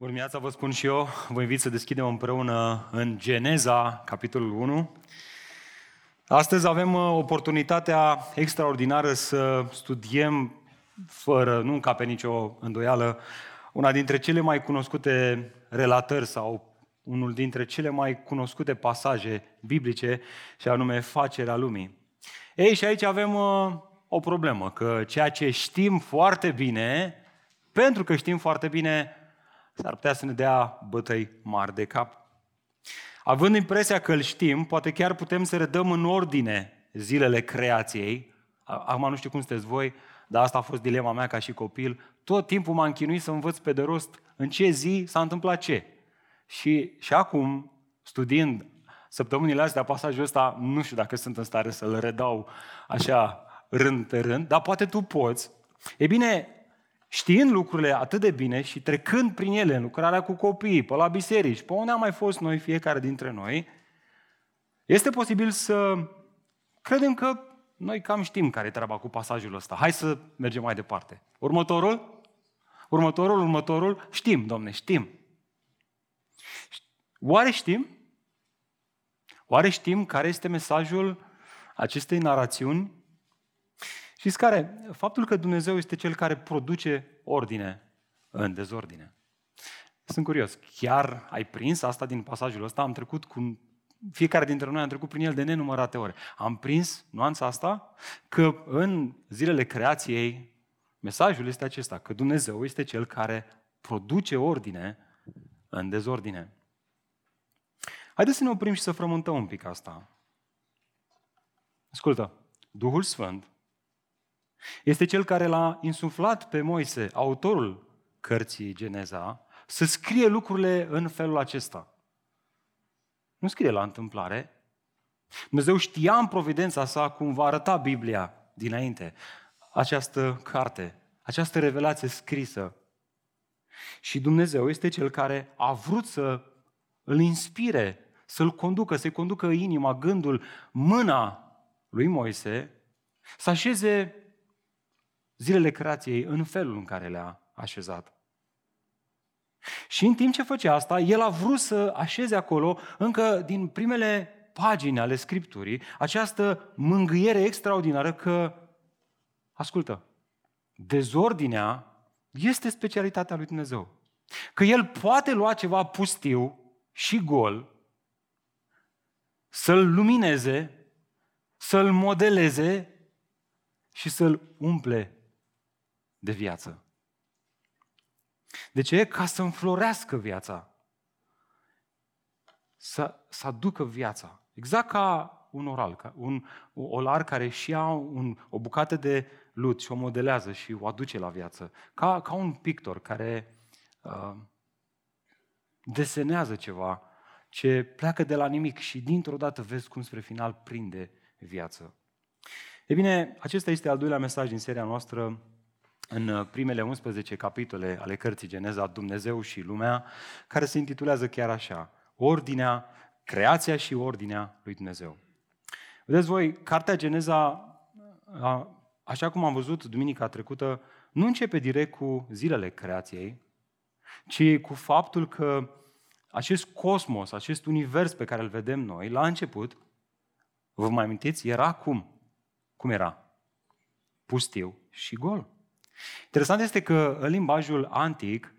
Urmează vă spun și eu, vă invit să deschidem împreună în Geneza, capitolul 1. Astăzi avem uh, oportunitatea extraordinară să studiem, fără, nu ca pe nicio îndoială, una dintre cele mai cunoscute relatări sau unul dintre cele mai cunoscute pasaje biblice, și anume facerea lumii. Ei, și aici avem uh, o problemă, că ceea ce știm foarte bine, pentru că știm foarte bine, s-ar putea să ne dea bătăi mari de cap. Având impresia că îl știm, poate chiar putem să redăm în ordine zilele creației. Acum nu știu cum sunteți voi, dar asta a fost dilema mea ca și copil. Tot timpul m-am chinuit să învăț pe de rost în ce zi s-a întâmplat ce. Și, și acum, studiind săptămânile astea, pasajul ăsta, nu știu dacă sunt în stare să-l redau așa rând pe rând, dar poate tu poți. E bine, știind lucrurile atât de bine și trecând prin ele în lucrarea cu copiii, pe la biserici, pe unde am mai fost noi, fiecare dintre noi, este posibil să credem că noi cam știm care e treaba cu pasajul ăsta. Hai să mergem mai departe. Următorul? Următorul, următorul? Știm, domne, știm. Oare știm? Oare știm care este mesajul acestei narațiuni Știți care? Faptul că Dumnezeu este Cel care produce ordine în dezordine. Sunt curios, chiar ai prins asta din pasajul ăsta? Am trecut cu fiecare dintre noi am trecut prin el de nenumărate ore. Am prins nuanța asta că în zilele creației mesajul este acesta, că Dumnezeu este Cel care produce ordine în dezordine. Haideți să ne oprim și să frământăm un pic asta. Ascultă, Duhul Sfânt este cel care l-a insuflat pe Moise, autorul cărții Geneza, să scrie lucrurile în felul acesta. Nu scrie la întâmplare. Dumnezeu știa în providența sa cum va arăta Biblia dinainte, această carte, această revelație scrisă. Și Dumnezeu este cel care a vrut să îl inspire, să-l conducă, să-i conducă inima, gândul, mâna lui Moise, să așeze zilele creației în felul în care le-a așezat. Și în timp ce făcea asta, el a vrut să așeze acolo, încă din primele pagini ale Scripturii, această mângâiere extraordinară că, ascultă, dezordinea este specialitatea lui Dumnezeu. Că el poate lua ceva pustiu și gol, să-l lumineze, să-l modeleze și să-l umple de viață. De ce? Ca să înflorească viața. Să, să aducă viața. Exact ca un oral, ca un olar care și ia un, o bucată de lut și o modelează și o aduce la viață. Ca, ca un pictor care uh, desenează ceva ce pleacă de la nimic și dintr-o dată vezi cum spre final prinde viață. E bine, acesta este al doilea mesaj din seria noastră în uh, primele 11 capitole ale cărții Geneza, Dumnezeu și lumea, care se intitulează chiar așa, Ordinea, creația și ordinea lui Dumnezeu. Vedeți voi, cartea Geneza, așa cum am văzut duminica trecută, nu începe direct cu zilele creației, ci cu faptul că acest cosmos, acest univers pe care îl vedem noi, la început, vă mai amintiți, era cum? Cum era? Pustiu și gol. Interesant este că în limbajul antic,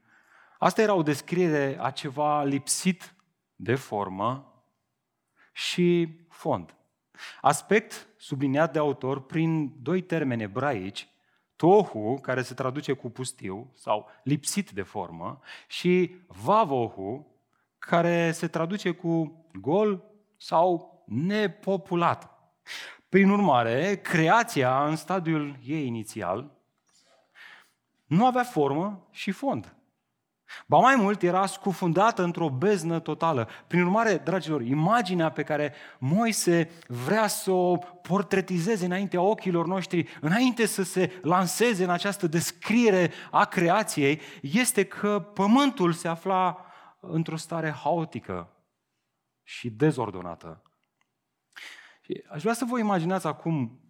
asta era o descriere a ceva lipsit de formă și fond. Aspect subliniat de autor prin doi termeni ebraici, tohu, care se traduce cu pustiu sau lipsit de formă, și vavohu, care se traduce cu gol sau nepopulat. Prin urmare, creația în stadiul ei inițial nu avea formă și fond. Ba mai mult, era scufundată într-o beznă totală. Prin urmare, dragilor, imaginea pe care Moise vrea să o portretizeze înaintea ochilor noștri, înainte să se lanseze în această descriere a creației, este că pământul se afla într-o stare haotică și dezordonată. Și aș vrea să vă imaginați acum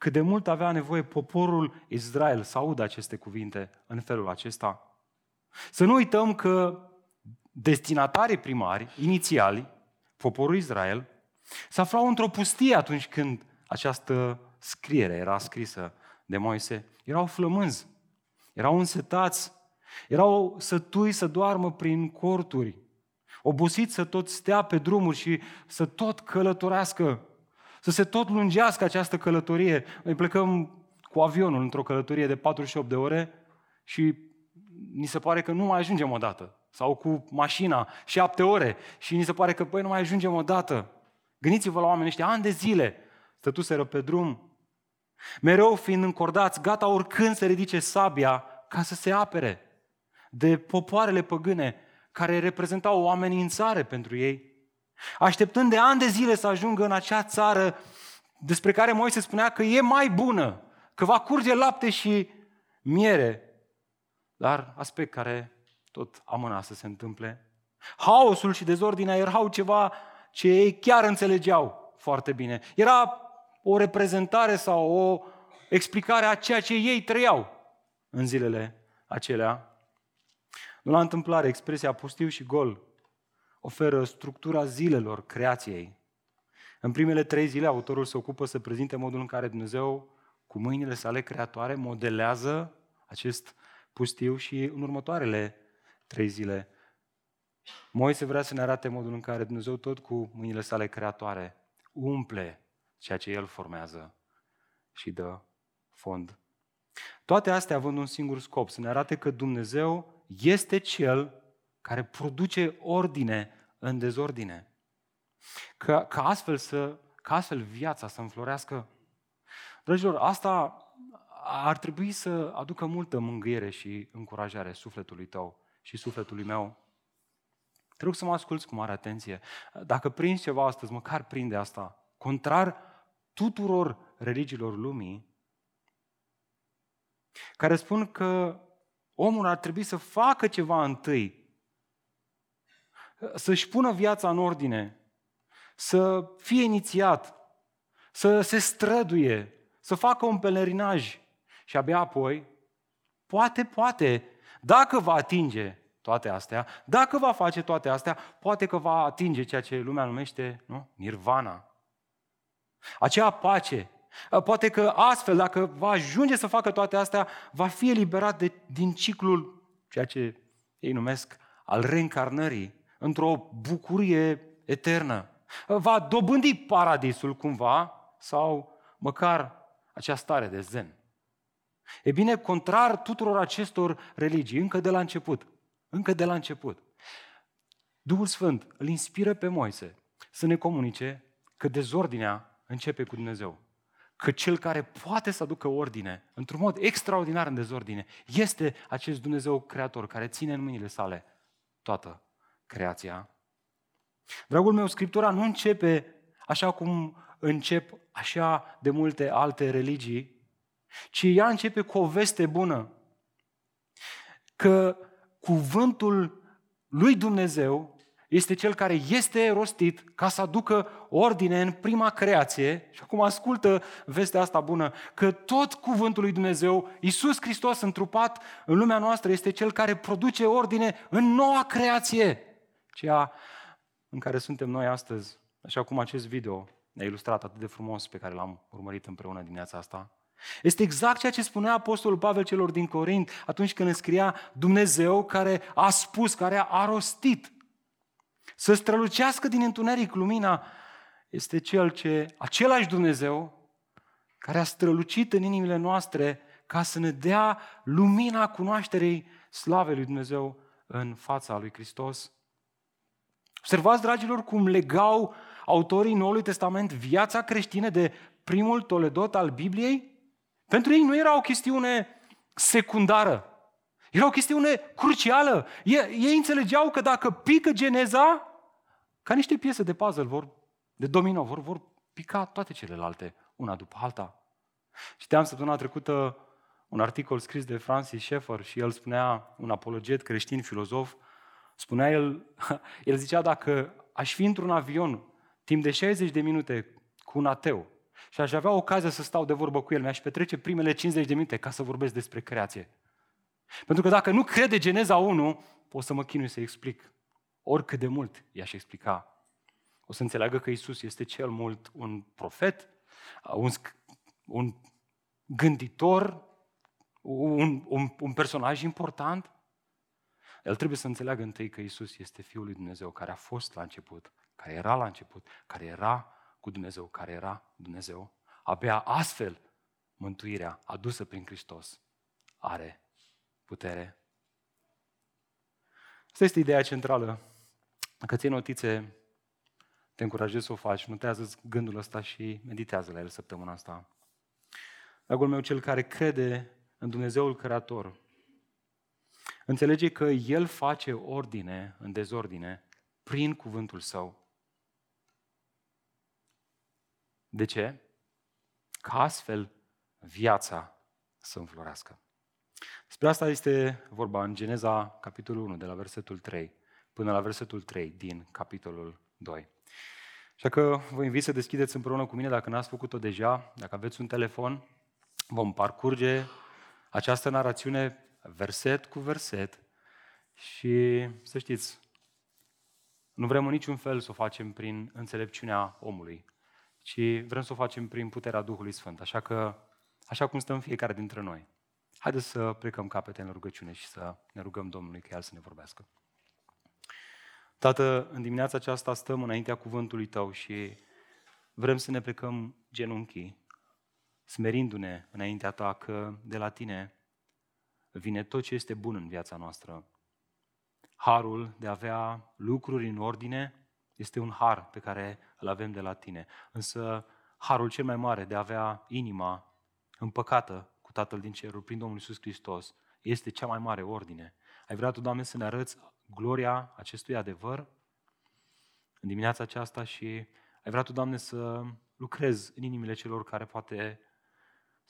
cât de mult avea nevoie poporul Israel să audă aceste cuvinte în felul acesta. Să nu uităm că destinatarii primari, inițiali, poporul Israel, se aflau într-o pustie atunci când această scriere era scrisă de Moise. Erau flămânzi, erau însetați, erau sătui să doarmă prin corturi, obosiți să tot stea pe drumuri și să tot călătorească, să se tot lungească această călătorie. Noi plecăm cu avionul într-o călătorie de 48 de ore și ni se pare că nu mai ajungem odată. Sau cu mașina, șapte ore și ni se pare că, păi, nu mai ajungem odată. Gândiți-vă la oamenii ăștia, ani de zile, stătuseră pe drum, mereu fiind încordați, gata oricând să ridice sabia ca să se apere de popoarele păgâne care reprezentau o amenințare pentru ei, așteptând de ani de zile să ajungă în acea țară despre care Moise spunea că e mai bună, că va curge lapte și miere, dar aspect care tot amâna să se întâmple. Haosul și dezordinea erau ceva ce ei chiar înțelegeau foarte bine. Era o reprezentare sau o explicare a ceea ce ei trăiau în zilele acelea. Nu la întâmplare, expresia pustiu și gol oferă structura zilelor creației. În primele trei zile, autorul se ocupă să prezinte modul în care Dumnezeu, cu mâinile sale creatoare, modelează acest pustiu și în următoarele trei zile. Moise vrea să ne arate modul în care Dumnezeu tot cu mâinile sale creatoare umple ceea ce El formează și dă fond. Toate astea având un singur scop, să ne arate că Dumnezeu este Cel care produce ordine în dezordine. Ca, ca, astfel, să, ca astfel viața să înflorească. Dragilor, asta ar trebui să aducă multă mângâiere și încurajare sufletului tău și sufletului meu. Te rog să mă asculți cu mare atenție. Dacă prinzi ceva astăzi, măcar prinde asta. Contrar tuturor religiilor lumii, care spun că omul ar trebui să facă ceva întâi, să-și pună viața în ordine, să fie inițiat, să se străduie, să facă un pelerinaj și abia apoi, poate, poate, dacă va atinge toate astea, dacă va face toate astea, poate că va atinge ceea ce lumea numește nu? nirvana. Acea pace. Poate că astfel, dacă va ajunge să facă toate astea, va fi eliberat de, din ciclul, ceea ce ei numesc, al reîncarnării, într-o bucurie eternă. Va dobândi paradisul cumva sau măcar acea stare de zen. E bine, contrar tuturor acestor religii, încă de la început, încă de la început, Duhul Sfânt îl inspiră pe Moise să ne comunice că dezordinea începe cu Dumnezeu. Că cel care poate să aducă ordine, într-un mod extraordinar în dezordine, este acest Dumnezeu creator care ține în mâinile sale toată creația. Dragul meu, Scriptura nu începe așa cum încep așa de multe alte religii, ci ea începe cu o veste bună. Că cuvântul lui Dumnezeu este cel care este rostit ca să aducă ordine în prima creație. Și acum ascultă vestea asta bună, că tot cuvântul lui Dumnezeu, Iisus Hristos întrupat în lumea noastră, este cel care produce ordine în noua creație. Ceea în care suntem noi astăzi, așa cum acest video ne-a ilustrat atât de frumos pe care l-am urmărit împreună dimineața asta. Este exact ceea ce spunea Apostolul Pavel celor din Corint atunci când scria Dumnezeu care a spus, care a rostit. Să strălucească din întuneric lumina este cel ce, același Dumnezeu care a strălucit în inimile noastre ca să ne dea lumina cunoașterii slavei lui Dumnezeu în fața lui Hristos. Observați, dragilor, cum legau autorii Noului Testament viața creștină de primul toledot al Bibliei? Pentru ei nu era o chestiune secundară. Era o chestiune crucială. Ei, înțelegeau că dacă pică geneza, ca niște piese de puzzle, vor, de domino, vor, vor pica toate celelalte, una după alta. Citeam săptămâna trecută un articol scris de Francis Schaeffer și el spunea, un apologet creștin, filozof, spunea el, el zicea, dacă aș fi într-un avion timp de 60 de minute cu un ateu și aș avea ocazia să stau de vorbă cu el, mi-aș petrece primele 50 de minute ca să vorbesc despre creație. Pentru că dacă nu crede Geneza 1, pot să mă chinui să explic oricât de mult i-aș explica. O să înțeleagă că Isus este cel mult un profet, un, un gânditor, un, un, un personaj important. El trebuie să înțeleagă întâi că Isus este Fiul lui Dumnezeu, care a fost la început, care era la început, care era cu Dumnezeu, care era Dumnezeu. Abia astfel mântuirea adusă prin Hristos are putere. Asta este ideea centrală. Dacă ții notițe, te încurajez să o faci, notează gândul ăsta și meditează la el săptămâna asta. Dragul meu, cel care crede în Dumnezeul Creator, înțelege că El face ordine în dezordine prin cuvântul Său. De ce? Ca astfel viața să înflorească. Despre asta este vorba în Geneza, capitolul 1, de la versetul 3 până la versetul 3 din capitolul 2. Așa că vă invit să deschideți împreună cu mine, dacă n-ați făcut-o deja, dacă aveți un telefon, vom parcurge această narațiune verset cu verset și să știți, nu vrem în niciun fel să o facem prin înțelepciunea omului, ci vrem să o facem prin puterea Duhului Sfânt. Așa că, așa cum stăm fiecare dintre noi, haideți să plecăm capete în rugăciune și să ne rugăm Domnului că El să ne vorbească. Tată, în dimineața aceasta stăm înaintea cuvântului Tău și vrem să ne plecăm genunchii, smerindu-ne înaintea Ta că de la Tine vine tot ce este bun în viața noastră. Harul de a avea lucruri în ordine este un har pe care îl avem de la Tine. Însă harul cel mai mare de a avea inima împăcată cu Tatăl din cerul prin Domnul Iisus Hristos este cea mai mare ordine. Ai vrea Tu, Doamne, să ne arăți gloria acestui adevăr în dimineața aceasta și ai vrea Tu, Doamne, să lucrezi în inimile celor care poate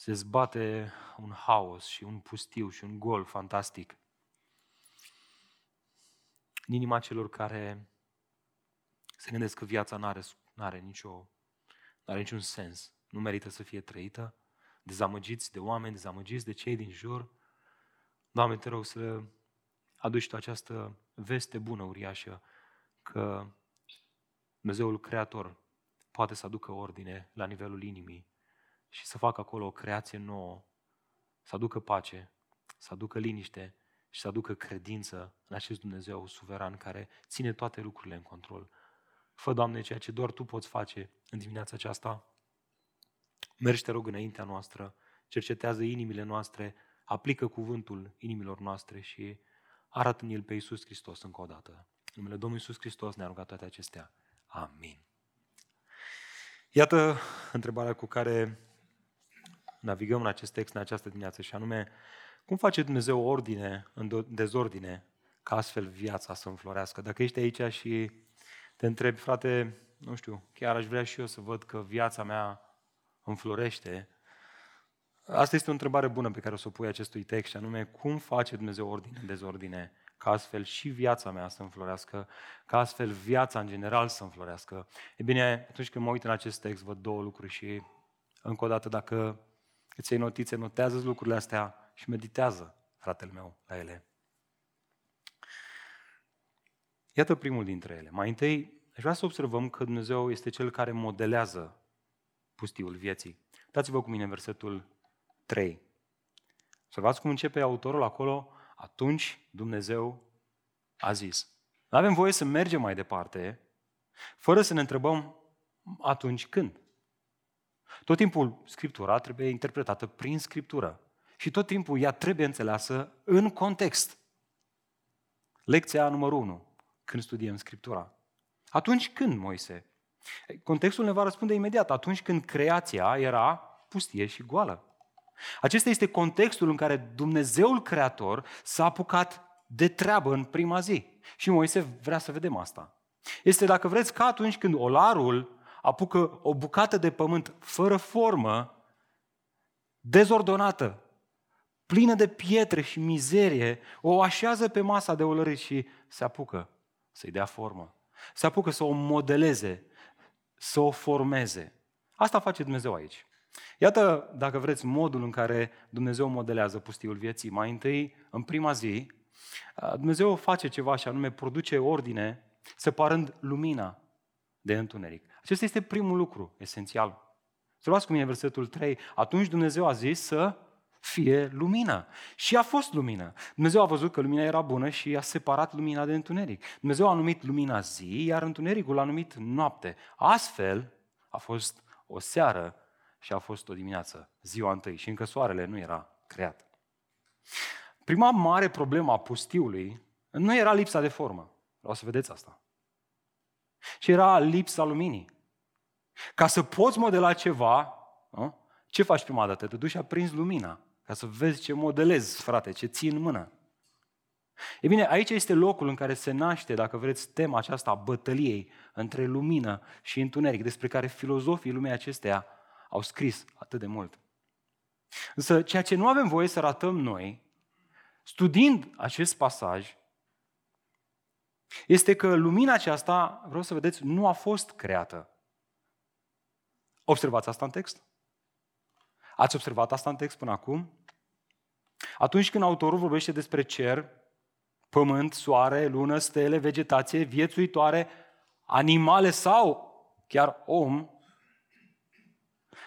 se zbate un haos și un pustiu și un gol fantastic. În inima celor care se gândesc că viața nu are, n-are, nicio, n-are niciun sens, nu merită să fie trăită, dezamăgiți de oameni, dezamăgiți de cei din jur. Doamne, te rog să aduci tu această veste bună, uriașă, că Dumnezeul Creator poate să aducă ordine la nivelul inimii și să facă acolo o creație nouă, să aducă pace, să aducă liniște și să aducă credință în acest Dumnezeu suveran care ține toate lucrurile în control. Fă, Doamne, ceea ce doar Tu poți face în dimineața aceasta. Mergi, te rog, înaintea noastră, cercetează inimile noastre, aplică cuvântul inimilor noastre și arată în el pe Iisus Hristos încă o dată. În numele Domnului Iisus Hristos ne-a rugat toate acestea. Amin. Iată întrebarea cu care navigăm în acest text în această dimineață și anume, cum face Dumnezeu ordine în dezordine ca astfel viața să înflorească? Dacă ești aici și te întrebi, frate, nu știu, chiar aș vrea și eu să văd că viața mea înflorește, Asta este o întrebare bună pe care o să o pui acestui text, și anume, cum face Dumnezeu ordine în dezordine, ca astfel și viața mea să înflorească, ca astfel viața în general să înflorească. E bine, atunci când mă uit în acest text, văd două lucruri și, încă o dată, dacă îți iei notițe, notează lucrurile astea și meditează, fratele meu, la ele. Iată primul dintre ele. Mai întâi, aș vrea să observăm că Dumnezeu este Cel care modelează pustiul vieții. Dați-vă cu mine versetul 3. Observați cum începe autorul acolo, atunci Dumnezeu a zis. Nu avem voie să mergem mai departe, fără să ne întrebăm atunci când. Tot timpul Scriptura trebuie interpretată prin Scriptură. Și tot timpul ea trebuie înțeleasă în context. Lecția numărul 1, când studiem Scriptura. Atunci când, Moise? Contextul ne va răspunde imediat. Atunci când creația era pustie și goală. Acesta este contextul în care Dumnezeul Creator s-a apucat de treabă în prima zi. Și Moise vrea să vedem asta. Este, dacă vreți, ca atunci când olarul apucă o bucată de pământ fără formă, dezordonată, plină de pietre și mizerie, o așează pe masa de olărit și se apucă să-i dea formă. Se apucă să o modeleze, să o formeze. Asta face Dumnezeu aici. Iată, dacă vreți, modul în care Dumnezeu modelează pustiul vieții. Mai întâi, în prima zi, Dumnezeu face ceva și anume produce ordine separând lumina de întuneric. Acesta este primul lucru esențial. Să luați cu mine versetul 3. Atunci Dumnezeu a zis să fie lumină. Și a fost lumină. Dumnezeu a văzut că lumina era bună și a separat lumina de întuneric. Dumnezeu a numit lumina zi, iar întunericul a numit noapte. Astfel a fost o seară și a fost o dimineață, ziua întâi. Și încă soarele nu era creat. Prima mare problemă a pustiului nu era lipsa de formă. Vreau să vedeți asta. ci era lipsa luminii. Ca să poți modela ceva, nu? ce faci prima dată? Te duci și aprinzi lumina, ca să vezi ce modelezi, frate, ce ții în mână. E bine, aici este locul în care se naște, dacă vreți, tema aceasta a bătăliei între lumină și întuneric, despre care filozofii lumii acesteia au scris atât de mult. Însă, ceea ce nu avem voie să ratăm noi, studiind acest pasaj, este că lumina aceasta, vreau să vedeți, nu a fost creată. Observați asta în text? Ați observat asta în text până acum? Atunci când autorul vorbește despre cer, pământ, soare, lună, stele, vegetație, viețuitoare, animale sau chiar om,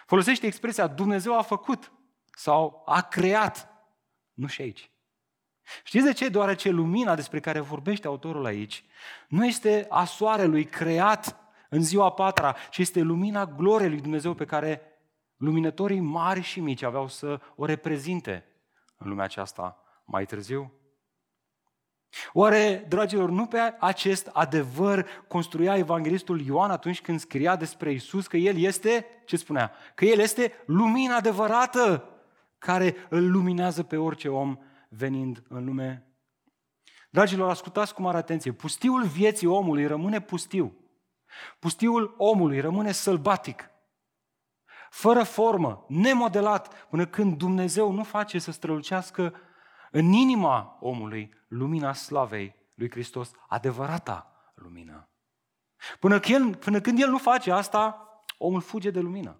folosește expresia Dumnezeu a făcut sau a creat. Nu și aici. Știți de ce? Deoarece lumina despre care vorbește autorul aici nu este a soarelui creat în ziua patra, ci este lumina gloriei lui Dumnezeu pe care luminătorii mari și mici aveau să o reprezinte în lumea aceasta mai târziu. Oare, dragilor, nu pe acest adevăr construia evanghelistul Ioan atunci când scria despre Isus că El este, ce spunea? Că El este lumina adevărată care îl luminează pe orice om venind în lume. Dragilor, ascultați cu mare atenție. Pustiul vieții omului rămâne pustiu. Pustiul omului rămâne sălbatic, fără formă, nemodelat, până când Dumnezeu nu face să strălucească în inima omului lumina slavei lui Hristos, adevărata lumină. Până când, până când El nu face asta, omul fuge de lumină.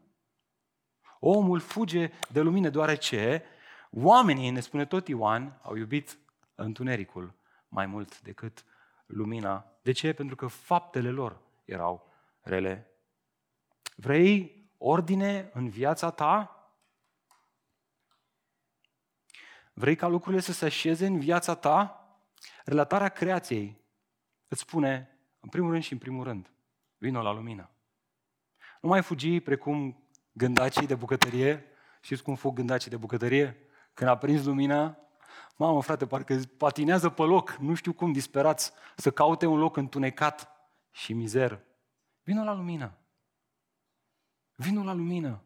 Omul fuge de lumină, deoarece oamenii, ne spune tot Ioan, au iubit întunericul mai mult decât lumina. De ce? Pentru că faptele lor erau rele. Vrei ordine în viața ta? Vrei ca lucrurile să se așeze în viața ta? Relatarea creației îți spune, în primul rând și în primul rând, vino la lumină. Nu mai fugi precum gândacii de bucătărie. Știți cum fug gândacii de bucătărie? Când a prins lumina, mamă frate, parcă patinează pe loc, nu știu cum, disperați, să caute un loc întunecat și mizer. Vino la lumină. Vino la lumină.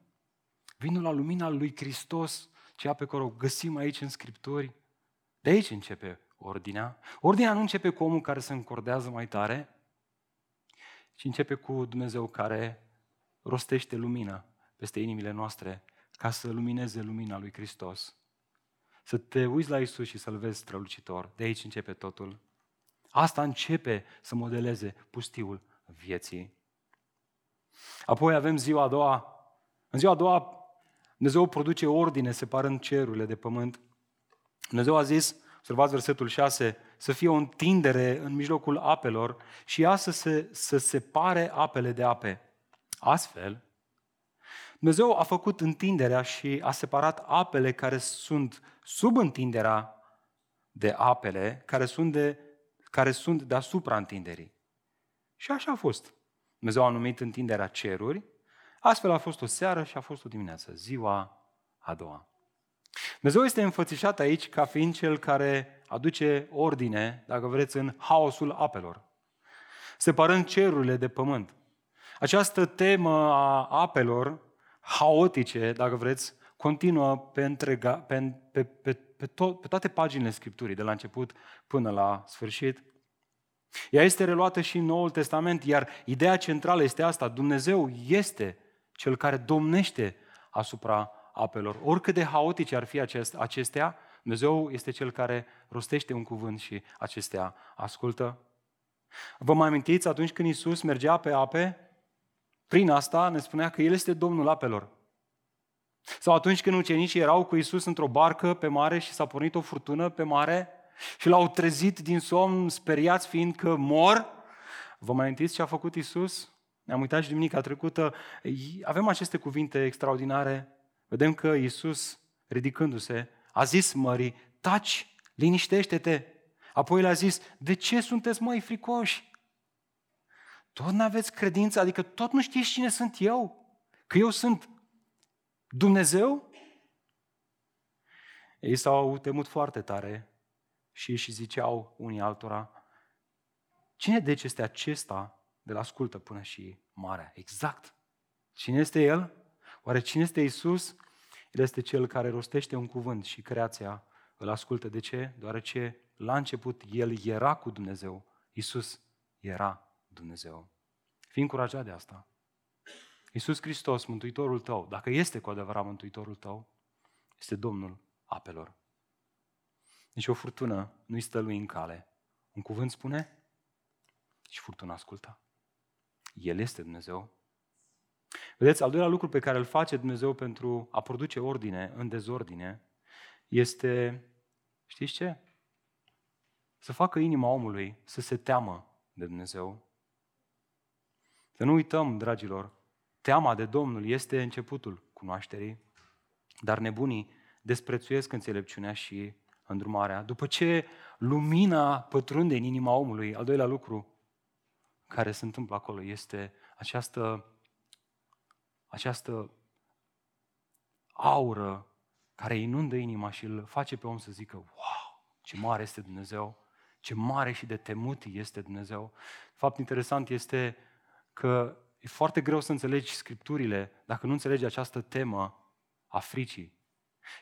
Vino la lumina lui Hristos, cea pe care o găsim aici în Scripturi. De aici începe ordinea. Ordinea nu începe cu omul care se încordează mai tare, ci începe cu Dumnezeu care rostește lumină peste inimile noastre ca să lumineze lumina lui Hristos. Să te uiți la Isus și să-L vezi strălucitor. De aici începe totul. Asta începe să modeleze pustiul vieții. Apoi avem ziua a doua. În ziua a doua Dumnezeu produce ordine separând cerurile de pământ. Dumnezeu a zis, observați versetul 6, să fie o întindere în mijlocul apelor și ea să, se, să separe apele de ape. Astfel, Dumnezeu a făcut întinderea și a separat apele care sunt sub întinderea de apele care sunt, de, care sunt deasupra întinderii. Și așa a fost. Dumnezeu a numit întinderea ceruri, astfel a fost o seară și a fost o dimineață, ziua a doua. Dumnezeu este înfățișat aici ca fiind cel care aduce ordine, dacă vreți, în haosul apelor, separând cerurile de pământ. Această temă a apelor haotice, dacă vreți, continuă pe, întrega, pe, pe, pe, pe, to- pe toate paginile Scripturii, de la început până la sfârșit. Ea este reluată și în Noul Testament, iar ideea centrală este asta. Dumnezeu este cel care domnește asupra apelor. Oricât de haotice ar fi acestea, Dumnezeu este cel care rostește un cuvânt și acestea ascultă. Vă mai amintiți atunci când Isus mergea pe ape? Prin asta ne spunea că El este Domnul apelor. Sau atunci când ucenicii erau cu Isus într-o barcă pe mare și s-a pornit o furtună pe mare și l-au trezit din somn speriați fiind că mor. Vă mai amintiți ce a făcut Isus? Ne-am uitat și duminica trecută. Avem aceste cuvinte extraordinare. Vedem că Isus, ridicându-se, a zis mării, taci, liniștește-te. Apoi le-a zis, de ce sunteți mai fricoși? Tot nu aveți credință, adică tot nu știți cine sunt eu? Că eu sunt Dumnezeu? Ei s-au temut foarte tare și și ziceau unii altora, cine deci este acesta de la ascultă până și marea? Exact. Cine este El? Oare cine este Isus? El este Cel care rostește un cuvânt și creația îl ascultă. De ce? Deoarece la început El era cu Dumnezeu. Isus era Dumnezeu. Fii încurajat de asta. Iisus Hristos, Mântuitorul tău, dacă este cu adevărat Mântuitorul tău, este Domnul apelor. Nici o furtună nu-i stă lui în cale. Un cuvânt spune și furtuna ascultă. El este Dumnezeu. Vedeți, al doilea lucru pe care îl face Dumnezeu pentru a produce ordine în dezordine este, știți ce? Să facă inima omului să se teamă de Dumnezeu. Să nu uităm, dragilor, teama de Domnul este începutul cunoașterii, dar nebunii desprețuiesc înțelepciunea și îndrumarea. După ce lumina pătrunde în inima omului, al doilea lucru care se întâmplă acolo este această, această aură care inundă inima și îl face pe om să zică, wow, ce mare este Dumnezeu, ce mare și de temut este Dumnezeu. Fapt interesant este că e foarte greu să înțelegi Scripturile dacă nu înțelegi această temă a fricii.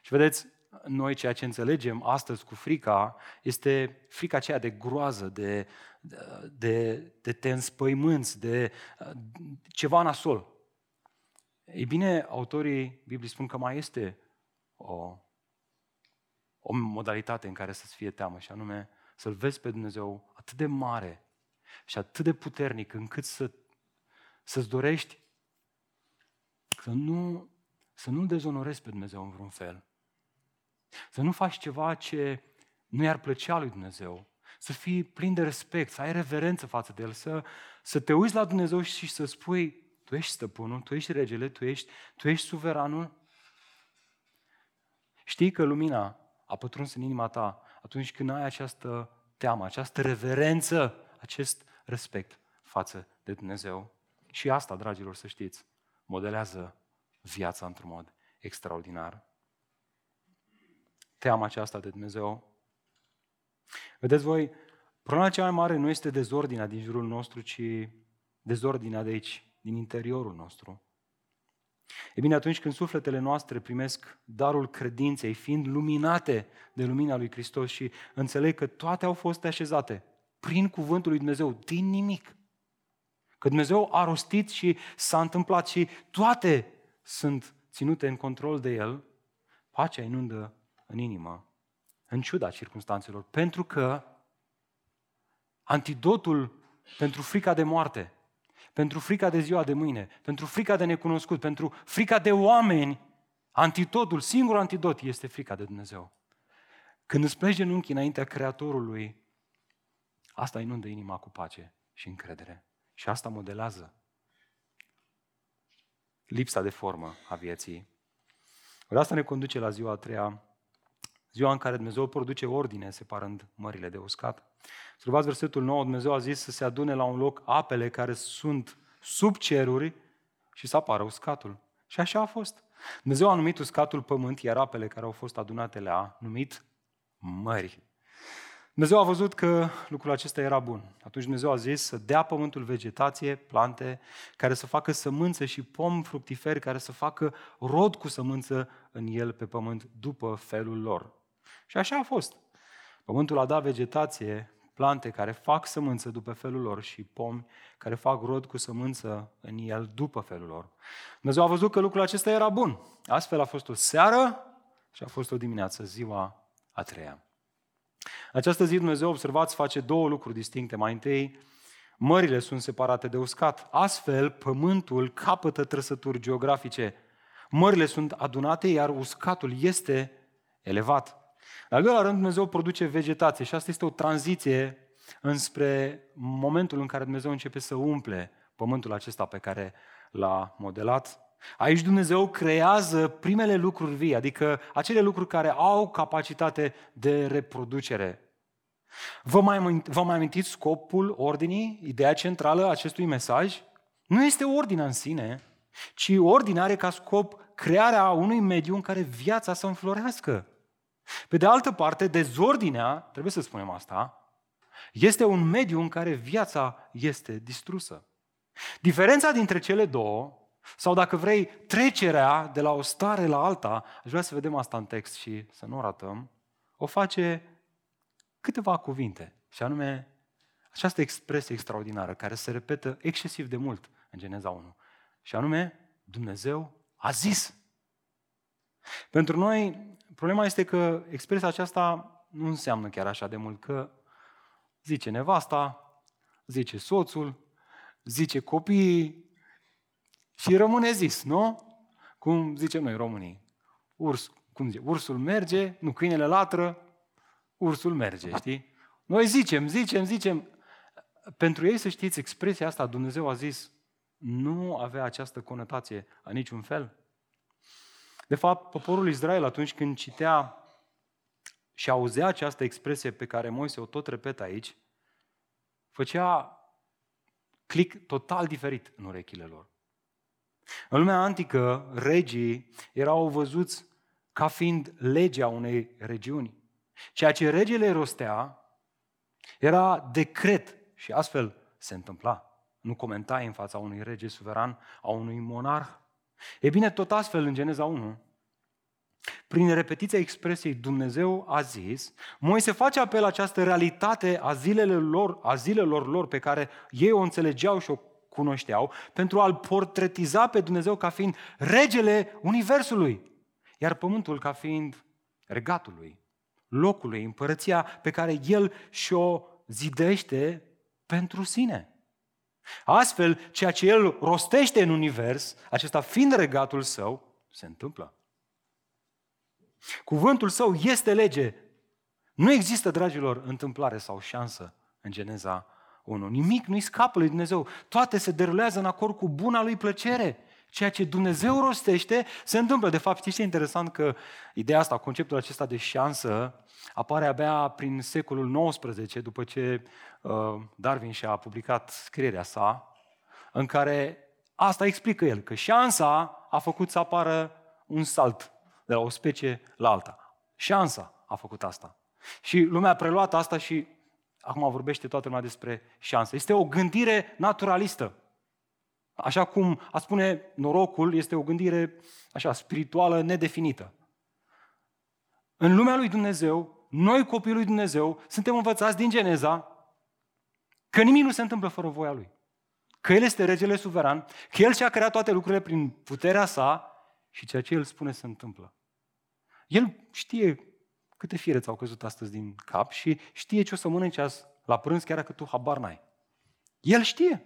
Și vedeți, noi ceea ce înțelegem astăzi cu frica este frica aceea de groază, de, de, de te înspăimânți, de ceva nasol. Ei bine, autorii Bibliei spun că mai este o, o modalitate în care să-ți fie teamă și anume să-L vezi pe Dumnezeu atât de mare și atât de puternic încât să, să-ți dorești să nu, să nu dezonorezi pe Dumnezeu în vreun fel. Să nu faci ceva ce nu i-ar plăcea lui Dumnezeu. Să fii plin de respect, să ai reverență față de El, să, să te uiți la Dumnezeu și să spui, tu ești stăpânul, tu ești regele, tu ești, tu ești suveranul. Știi că lumina a pătruns în inima ta atunci când ai această teamă, această reverență, acest respect față de Dumnezeu. Și asta, dragilor, să știți, modelează viața într-un mod extraordinar teama aceasta de Dumnezeu. Vedeți voi, problema cea mai mare nu este dezordinea din jurul nostru, ci dezordinea de aici, din interiorul nostru. E bine, atunci când sufletele noastre primesc darul credinței, fiind luminate de lumina lui Hristos și înțeleg că toate au fost așezate prin cuvântul lui Dumnezeu, din nimic. Că Dumnezeu a rostit și s-a întâmplat și toate sunt ținute în control de El, pacea inundă în inimă, în ciuda circunstanțelor, pentru că antidotul pentru frica de moarte, pentru frica de ziua de mâine, pentru frica de necunoscut, pentru frica de oameni, antidotul, singurul antidot este frica de Dumnezeu. Când îți pleci genunchi înaintea Creatorului, asta inundă inima cu pace și încredere. Și asta modelează lipsa de formă a vieții. Ori asta ne conduce la ziua a treia ziua în care Dumnezeu produce ordine, separând mările de uscat. Observați versetul 9, Dumnezeu a zis să se adune la un loc apele care sunt sub ceruri și să apară uscatul. Și așa a fost. Dumnezeu a numit uscatul pământ, iar apele care au fost adunate le-a numit mări. Dumnezeu a văzut că lucrul acesta era bun. Atunci Dumnezeu a zis să dea pământul vegetație, plante, care să facă sămânță și pom fructiferi, care să facă rod cu sămânță în el pe pământ după felul lor. Și așa a fost. Pământul a dat vegetație, plante care fac sămânță după felul lor și pomi care fac rod cu sămânță în el după felul lor. Dumnezeu a văzut că lucrul acesta era bun. Astfel a fost o seară și a fost o dimineață, ziua a treia. Această zi Dumnezeu, observați, face două lucruri distincte. Mai întâi, mările sunt separate de uscat. Astfel, pământul capătă trăsături geografice. Mările sunt adunate, iar uscatul este elevat. În al doilea rând, Dumnezeu produce vegetație și asta este o tranziție înspre momentul în care Dumnezeu începe să umple pământul acesta pe care l-a modelat. Aici Dumnezeu creează primele lucruri vii, adică acele lucruri care au capacitate de reproducere. Vă mai, vă mai amintiți scopul ordinii, ideea centrală a acestui mesaj? Nu este ordinea în sine, ci ordinea are ca scop crearea unui mediu în care viața să înflorească. Pe de altă parte, dezordinea, trebuie să spunem asta, este un mediu în care viața este distrusă. Diferența dintre cele două, sau dacă vrei, trecerea de la o stare la alta, aș vrea să vedem asta în text și să nu ratăm, o face câteva cuvinte, și anume această expresie extraordinară care se repetă excesiv de mult în Geneza 1. Și anume, Dumnezeu a zis. Pentru noi, problema este că expresia aceasta nu înseamnă chiar așa de mult, că zice nevasta, zice soțul, zice copiii și rămâne zis, nu? Cum zicem noi românii. Urs, cum zice, ursul merge, nu, câinele latră, ursul merge, știi? Noi zicem, zicem, zicem. Pentru ei, să știți, expresia asta, Dumnezeu a zis, nu avea această conotație a niciun fel. De fapt, poporul Israel, atunci când citea și auzea această expresie pe care Moise o tot repetă aici, făcea click total diferit în urechile lor. În lumea antică, regii erau văzuți ca fiind legea unei regiuni. Ceea ce regele rostea era decret și astfel se întâmpla. Nu comentai în fața unui rege suveran, a unui monarh. E bine, tot astfel în Geneza 1, prin repetiția expresiei Dumnezeu a zis, Moise face apel la această realitate a zilelor lor, a zilelor lor pe care ei o înțelegeau și o cunoșteau, pentru a-L portretiza pe Dumnezeu ca fiind regele Universului, iar pământul ca fiind regatului, locului, împărăția pe care El și-o zidește pentru sine. Astfel, ceea ce El rostește în univers, acesta fiind regatul său, se întâmplă. Cuvântul său este lege. Nu există, dragilor, întâmplare sau șansă în Geneza 1. Nimic nu-i scapă lui Dumnezeu. Toate se derulează în acord cu buna lui plăcere. Ceea ce Dumnezeu rostește se întâmplă. De fapt, știți ce interesant că ideea asta, conceptul acesta de șansă, apare abia prin secolul XIX, după ce uh, Darwin și-a publicat scrierea sa, în care asta explică el, că șansa a făcut să apară un salt de la o specie la alta. Șansa a făcut asta. Și lumea a preluat asta și acum vorbește toată lumea despre șansă. Este o gândire naturalistă. Așa cum a spune norocul, este o gândire așa spirituală nedefinită. În lumea lui Dumnezeu, noi copiii lui Dumnezeu, suntem învățați din Geneza că nimic nu se întâmplă fără voia lui. Că El este regele suveran, că El și-a creat toate lucrurile prin puterea sa și ceea ce El spune se întâmplă. El știe câte fire ți-au căzut astăzi din cap și știe ce o să mănânci azi la prânz, chiar dacă tu habar n-ai. El știe.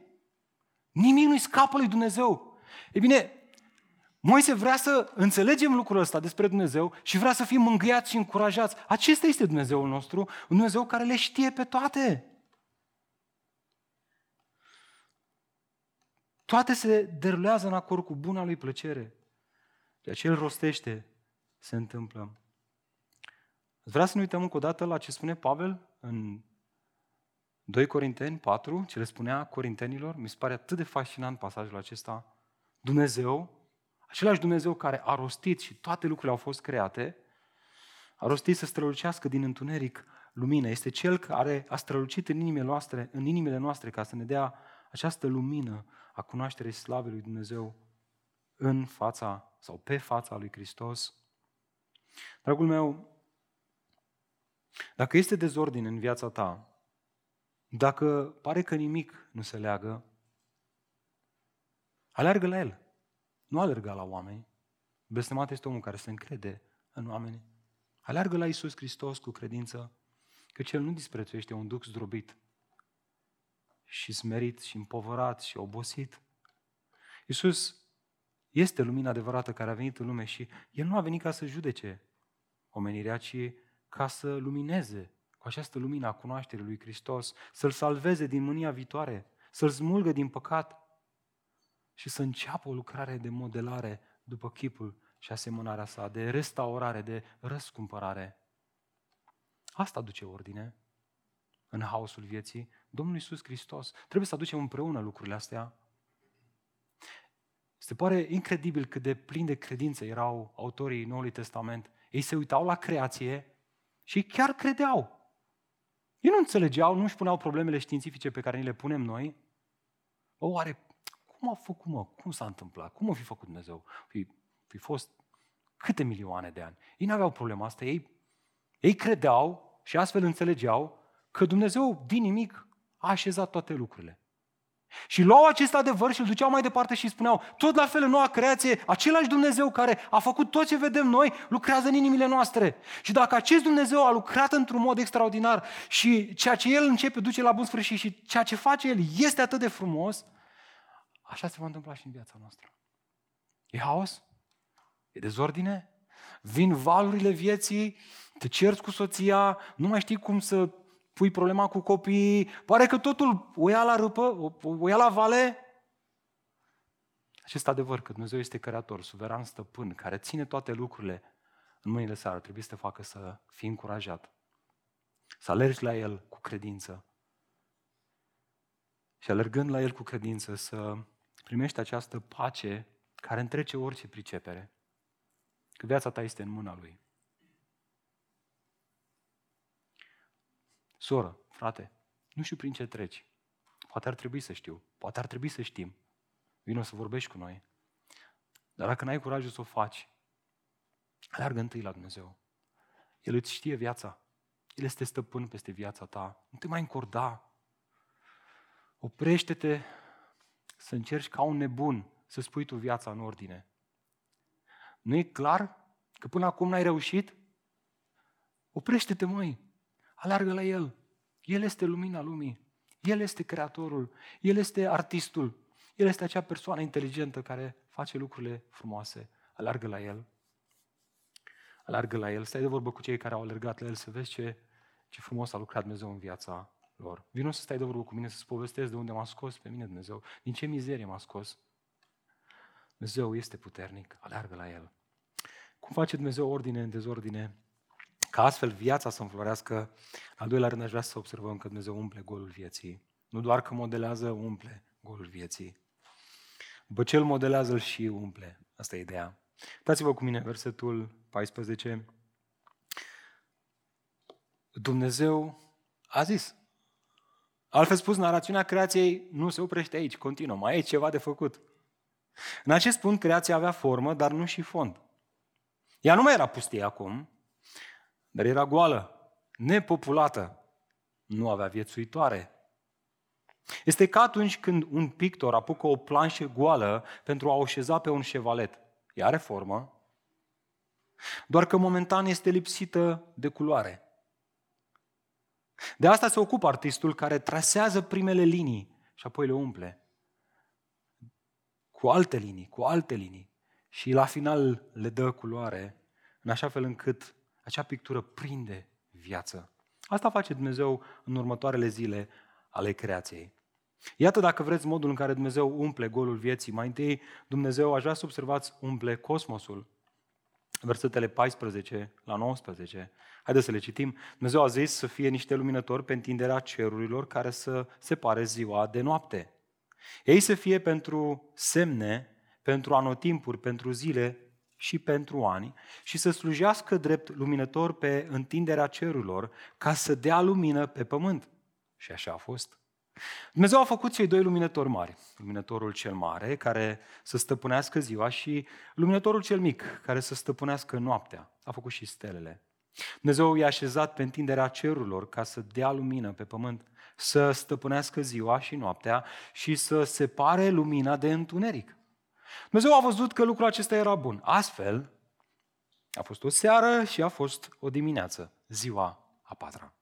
Nimic nu-i scapă lui Dumnezeu. E bine, Moise vrea să înțelegem lucrul ăsta despre Dumnezeu și vrea să fim mângâiați și încurajați. Acesta este Dumnezeul nostru, un Dumnezeu care le știe pe toate. Toate se derulează în acord cu buna lui plăcere. Ceea ce el rostește se întâmplă. Vreau să ne uităm încă o dată la ce spune Pavel în 2 Corinteni 4, ce le spunea corintenilor. Mi se pare atât de fascinant pasajul acesta. Dumnezeu, același Dumnezeu care a rostit și toate lucrurile au fost create, a rostit să strălucească din întuneric lumină. Este Cel care a strălucit în inimile noastre, în inimile noastre ca să ne dea această lumină a cunoașterii slavei lui Dumnezeu în fața sau pe fața lui Hristos. Dragul meu, dacă este dezordine în viața ta, dacă pare că nimic nu se leagă, aleargă la el. Nu alerga la oameni. Blestemat este omul care se încrede în oameni. Aleargă la Isus Hristos cu credință, că cel nu disprețuiește un duc zdrobit și smerit și împovărat și obosit. Isus este lumina adevărată care a venit în lume și El nu a venit ca să judece omenirea, ci ca să lumineze cu această lumină a cunoașterii lui Hristos, să-l salveze din mânia viitoare, să-l smulgă din păcat și să înceapă o lucrare de modelare după chipul și asemănarea sa, de restaurare, de răscumpărare. Asta aduce ordine în haosul vieții. Domnul Iisus Hristos. Trebuie să aducem împreună lucrurile astea. Se pare incredibil cât de plin de credință erau autorii Noului Testament. Ei se uitau la creație și chiar credeau. Ei nu înțelegeau, nu își puneau problemele științifice pe care ni le punem noi. O, oare cum a făcut, mă? Cum s-a întâmplat? Cum a fi făcut Dumnezeu? Fi, fi fost câte milioane de ani. Ei nu aveau problema asta. Ei, ei credeau și astfel înțelegeau că Dumnezeu din nimic a așezat toate lucrurile. Și luau acest adevăr și îl duceau mai departe și spuneau, tot la fel în noua creație, același Dumnezeu care a făcut tot ce vedem noi, lucrează în inimile noastre. Și dacă acest Dumnezeu a lucrat într-un mod extraordinar și ceea ce El începe duce la bun sfârșit și ceea ce face El este atât de frumos, așa se va întâmpla și în viața noastră. E haos? E dezordine? Vin valurile vieții, te cerți cu soția, nu mai știi cum să pui problema cu copiii, pare că totul o ia la râpă, o, o ia la vale. Acest adevăr că Dumnezeu este creator, suveran stăpân, care ține toate lucrurile în mâinile sale, trebuie să te facă să fii încurajat. Să alergi la El cu credință. Și alergând la El cu credință, să primești această pace care întrece orice pricepere. Că viața ta este în mâna Lui. Soră, frate, nu știu prin ce treci. Poate ar trebui să știu, poate ar trebui să știm. Vino să vorbești cu noi. Dar dacă n-ai curajul să o faci, aleargă întâi la Dumnezeu. El îți știe viața. El este stăpân peste viața ta. Nu te mai încorda. Oprește-te să încerci ca un nebun să spui tu viața în ordine. Nu e clar că până acum n-ai reușit? Oprește-te, măi. Alargă la El. El este lumina lumii. El este creatorul. El este artistul. El este acea persoană inteligentă care face lucrurile frumoase. Alargă la El. Alargă la El. Stai de vorbă cu cei care au alergat la El să vezi ce, ce frumos a lucrat Dumnezeu în viața lor. Vino să stai de vorbă cu mine, să-ți povestesc de unde m-a scos pe mine Dumnezeu. Din ce mizerie m-a scos. Dumnezeu este puternic. Alargă la El. Cum face Dumnezeu ordine în dezordine? Ca astfel viața să înflorească, al doilea rând aș vrea să observăm că Dumnezeu umple golul vieții. Nu doar că modelează, umple golul vieții. După ce îl modelează, îl și umple. Asta e ideea. Dați-vă cu mine versetul 14. Dumnezeu a zis. Altfel spus, narațiunea creației nu se oprește aici, continuă, mai e ceva de făcut. În acest punct, creația avea formă, dar nu și fond. Ea nu mai era pustie acum, dar era goală, nepopulată, nu avea viețuitoare. Este ca atunci când un pictor apucă o planșă goală pentru a o șeza pe un șevalet. Ea are formă, doar că momentan este lipsită de culoare. De asta se ocupă artistul care trasează primele linii și apoi le umple cu alte linii, cu alte linii și la final le dă culoare în așa fel încât acea pictură prinde viață. Asta face Dumnezeu în următoarele zile ale creației. Iată dacă vreți modul în care Dumnezeu umple golul vieții. Mai întâi, Dumnezeu, aș vrea să observați, umple cosmosul. Versetele 14 la 19. Haideți să le citim. Dumnezeu a zis să fie niște luminători pe întinderea cerurilor care să separe ziua de noapte. Ei să fie pentru semne, pentru anotimpuri, pentru zile și pentru ani și să slujească drept luminător pe întinderea cerurilor ca să dea lumină pe pământ. Și așa a fost. Dumnezeu a făcut cei doi luminători mari. Luminătorul cel mare, care să stăpânească ziua, și luminătorul cel mic, care să stăpânească noaptea. A făcut și stelele. Dumnezeu i-a așezat pe întinderea cerurilor ca să dea lumină pe pământ, să stăpânească ziua și noaptea și să separe lumina de întuneric. Dumnezeu a văzut că lucrul acesta era bun. Astfel, a fost o seară și a fost o dimineață, ziua a patra.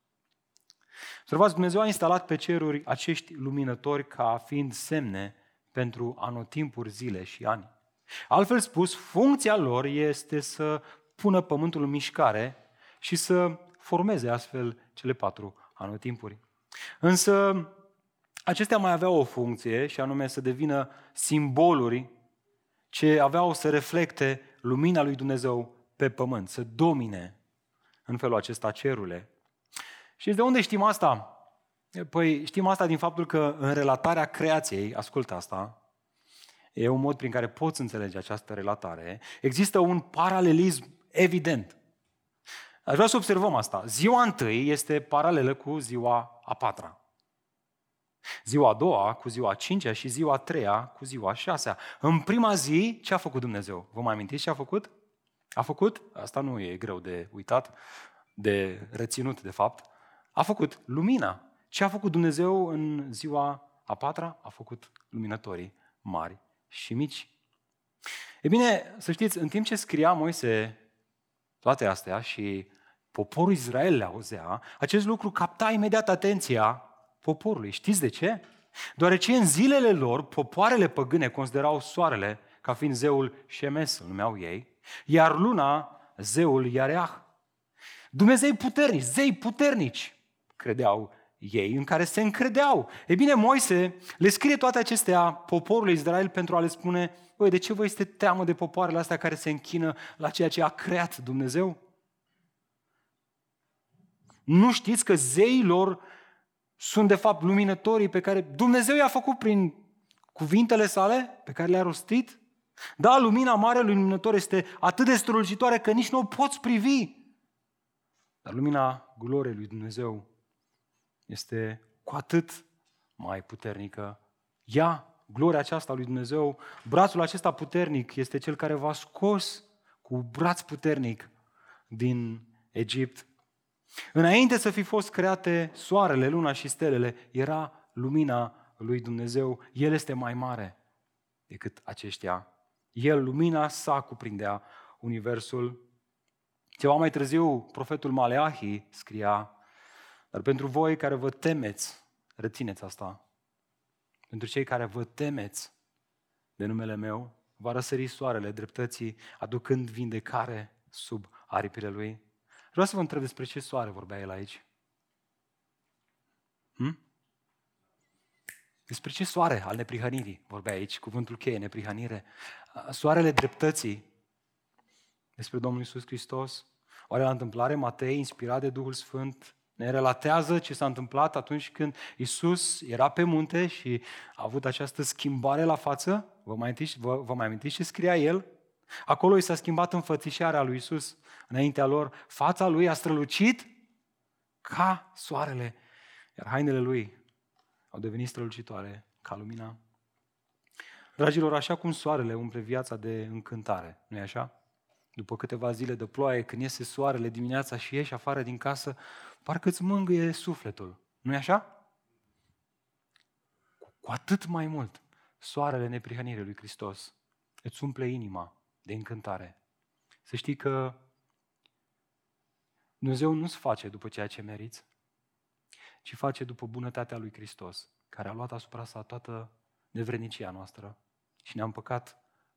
Observați, Dumnezeu a instalat pe ceruri acești luminători ca fiind semne pentru anotimpuri, zile și ani. Altfel spus, funcția lor este să pună pământul în mișcare și să formeze astfel cele patru anotimpuri. Însă, acestea mai aveau o funcție și anume să devină simboluri ce aveau să reflecte lumina lui Dumnezeu pe pământ, să domine în felul acesta cerurile. Și de unde știm asta? Păi știm asta din faptul că în relatarea creației, ascultă asta, e un mod prin care poți înțelege această relatare, există un paralelism evident. Aș vrea să observăm asta. Ziua întâi este paralelă cu ziua a patra. Ziua a doua cu ziua a cincea și ziua a treia cu ziua a șasea. În prima zi, ce a făcut Dumnezeu? Vă mai amintiți ce a făcut? A făcut, asta nu e greu de uitat, de reținut de fapt, a făcut lumina. Ce a făcut Dumnezeu în ziua a patra? A făcut luminătorii mari și mici. E bine, să știți, în timp ce scria Moise toate astea și poporul Israel le auzea, acest lucru capta imediat atenția poporului. Știți de ce? Deoarece în zilele lor, popoarele păgâne considerau soarele ca fiind zeul Shemes, îl numeau ei, iar luna zeul Iareah. Dumnezei puternici, zei puternici, credeau ei, în care se încredeau. E bine, Moise le scrie toate acestea poporului Israel pentru a le spune, Băi, de ce vă este teamă de popoarele astea care se închină la ceea ce a creat Dumnezeu? Nu știți că zeilor sunt de fapt luminătorii pe care Dumnezeu i-a făcut prin cuvintele sale pe care le-a rostit? Da, lumina Marelui Luminător este atât de strălucitoare că nici nu o poți privi. Dar lumina gloriei lui Dumnezeu este cu atât mai puternică. Ea, gloria aceasta lui Dumnezeu, brațul acesta puternic este cel care v-a scos cu braț puternic din Egipt. Înainte să fi fost create soarele, luna și stelele, era lumina lui Dumnezeu. El este mai mare decât aceștia. El, lumina sa, cuprindea universul. Ceva mai târziu, profetul Maleahi scria dar pentru voi care vă temeți, rețineți asta. Pentru cei care vă temeți de numele meu, va răsări soarele dreptății, aducând vindecare sub aripile lui. Vreau să vă întreb despre ce soare vorbea el aici. Hm? Despre ce soare al neprihănirii vorbea aici, cuvântul cheie, neprihănire. Soarele dreptății despre Domnul Isus Hristos. Oare la întâmplare Matei, inspirat de Duhul Sfânt, ne relatează ce s-a întâmplat atunci când Isus era pe munte și a avut această schimbare la față. Vă mai amintiți, vă, vă mai amintiți ce scria el? Acolo i s-a schimbat înfățișarea lui Isus înaintea lor. Fața lui a strălucit ca soarele, iar hainele lui au devenit strălucitoare ca lumina. Dragilor, așa cum soarele umple viața de încântare, nu-i așa? După câteva zile de ploaie, când iese soarele dimineața și ieși afară din casă, parcă îți mângâie sufletul. nu e așa? Cu atât mai mult, soarele neprihănirii lui Hristos îți umple inima de încântare. Să știi că Dumnezeu nu-ți face după ceea ce meriți, ci face după bunătatea lui Hristos, care a luat asupra sa toată nevrednicia noastră și ne-a împăcat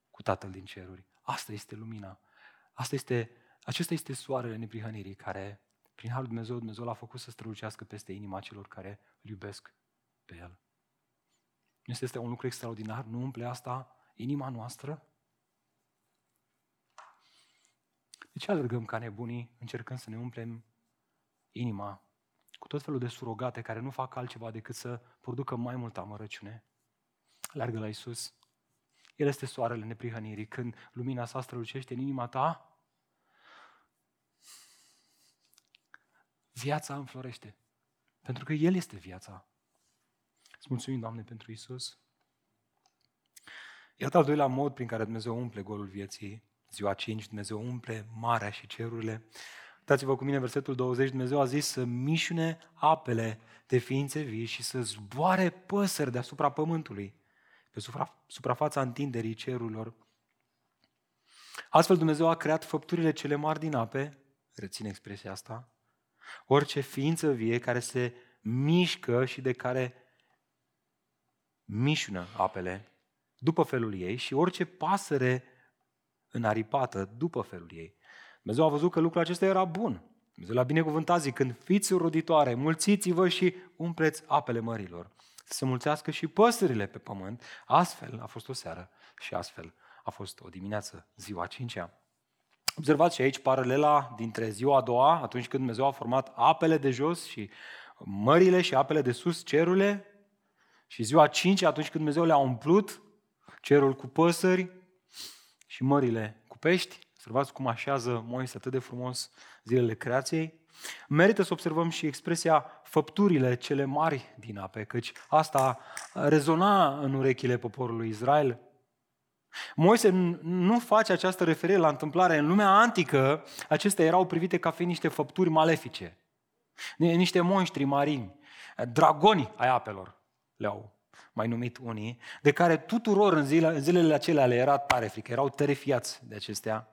cu Tatăl din ceruri. Asta este lumina. Asta este, acesta este soarele neprihănirii care prin Harul Dumnezeu, Dumnezeu l-a făcut să strălucească peste inima celor care îl iubesc pe El. Nu este un lucru extraordinar? Nu umple asta inima noastră? De ce alergăm ca nebunii încercând să ne umplem inima cu tot felul de surogate care nu fac altceva decât să producă mai multă amărăciune? Alergă la Isus. El este soarele neprihănirii. Când lumina sa strălucește în inima ta, viața înflorește. Pentru că El este viața. Îți mulțumim, Doamne, pentru Isus. Iată al doilea mod prin care Dumnezeu umple golul vieții. Ziua 5, Dumnezeu umple marea și cerurile. Uitați-vă cu mine versetul 20, Dumnezeu a zis să mișune apele de ființe vii și să zboare păsări deasupra pământului, pe supra, suprafața întinderii cerurilor. Astfel Dumnezeu a creat făpturile cele mari din ape, reține expresia asta, Orice ființă vie care se mișcă și de care mișună apele după felul ei și orice pasăre înaripată după felul ei. Dumnezeu a văzut că lucrul acesta era bun. Dumnezeu l-a binecuvântat zicând, fiți roditoare, mulțiți-vă și umpleți apele mărilor. Să se mulțească și păsările pe pământ. Astfel a fost o seară și astfel a fost o dimineață, ziua cincea. Observați și aici paralela dintre ziua a doua, atunci când Dumnezeu a format apele de jos și mările și apele de sus, cerurile, și ziua a cincea, atunci când Dumnezeu le-a umplut, cerul cu păsări și mările cu pești. Observați cum așează Moise atât de frumos zilele creației. Merită să observăm și expresia făpturile cele mari din ape, căci asta rezona în urechile poporului Israel. Moise nu face această referire la întâmplare. În lumea antică, acestea erau privite ca fiind niște făpturi malefice, niște monștri marini, dragoni ai apelor, le-au mai numit unii, de care tuturor în, zile, în zilele acelea le era tare frică, erau terifiați de acestea.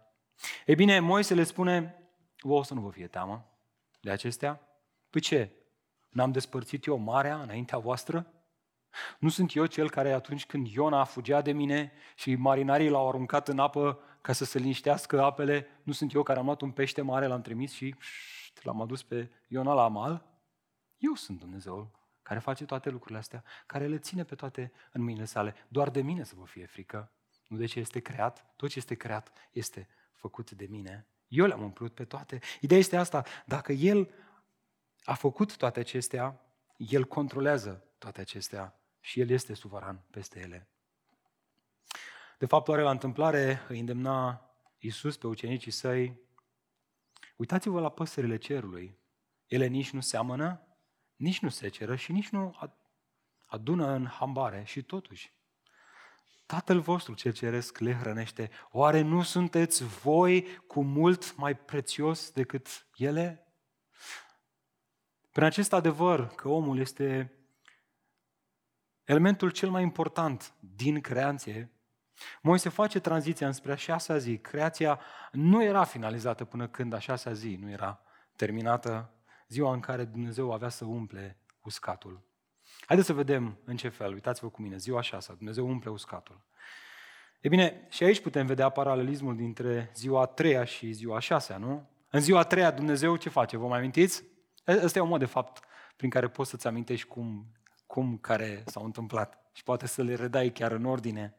Ei bine, Moise le spune, vă o să nu vă fie teamă de acestea. Păi ce? N-am despărțit eu marea înaintea voastră? Nu sunt eu cel care atunci când Iona fugea de mine și marinarii l-au aruncat în apă ca să se liniștească apele, nu sunt eu care am luat un pește mare, l-am trimis și șt, l-am adus pe Iona la mal? Eu sunt Dumnezeul care face toate lucrurile astea, care le ține pe toate în mâinile sale. Doar de mine să vă fie frică, nu de ce este creat. Tot ce este creat este făcut de mine. Eu le-am umplut pe toate. Ideea este asta, dacă El a făcut toate acestea, El controlează toate acestea și El este suveran peste ele. De fapt, oare la întâmplare îi îndemna Iisus pe ucenicii săi, uitați-vă la păsările cerului, ele nici nu seamănă, nici nu seceră și nici nu adună în hambare și totuși Tatăl vostru cel ceresc le hrănește. Oare nu sunteți voi cu mult mai prețios decât ele? Prin acest adevăr că omul este elementul cel mai important din creație, Moise face tranziția înspre a șasea zi. Creația nu era finalizată până când a șasea zi nu era terminată, ziua în care Dumnezeu avea să umple uscatul. Haideți să vedem în ce fel. Uitați-vă cu mine, ziua șasea, Dumnezeu umple uscatul. E bine, și aici putem vedea paralelismul dintre ziua a treia și ziua a șasea, nu? În ziua a treia Dumnezeu ce face? Vă mai amintiți? Ăsta e un mod, de fapt, prin care poți să-ți amintești cum, cum care s-au întâmplat și poate să le redai chiar în ordine.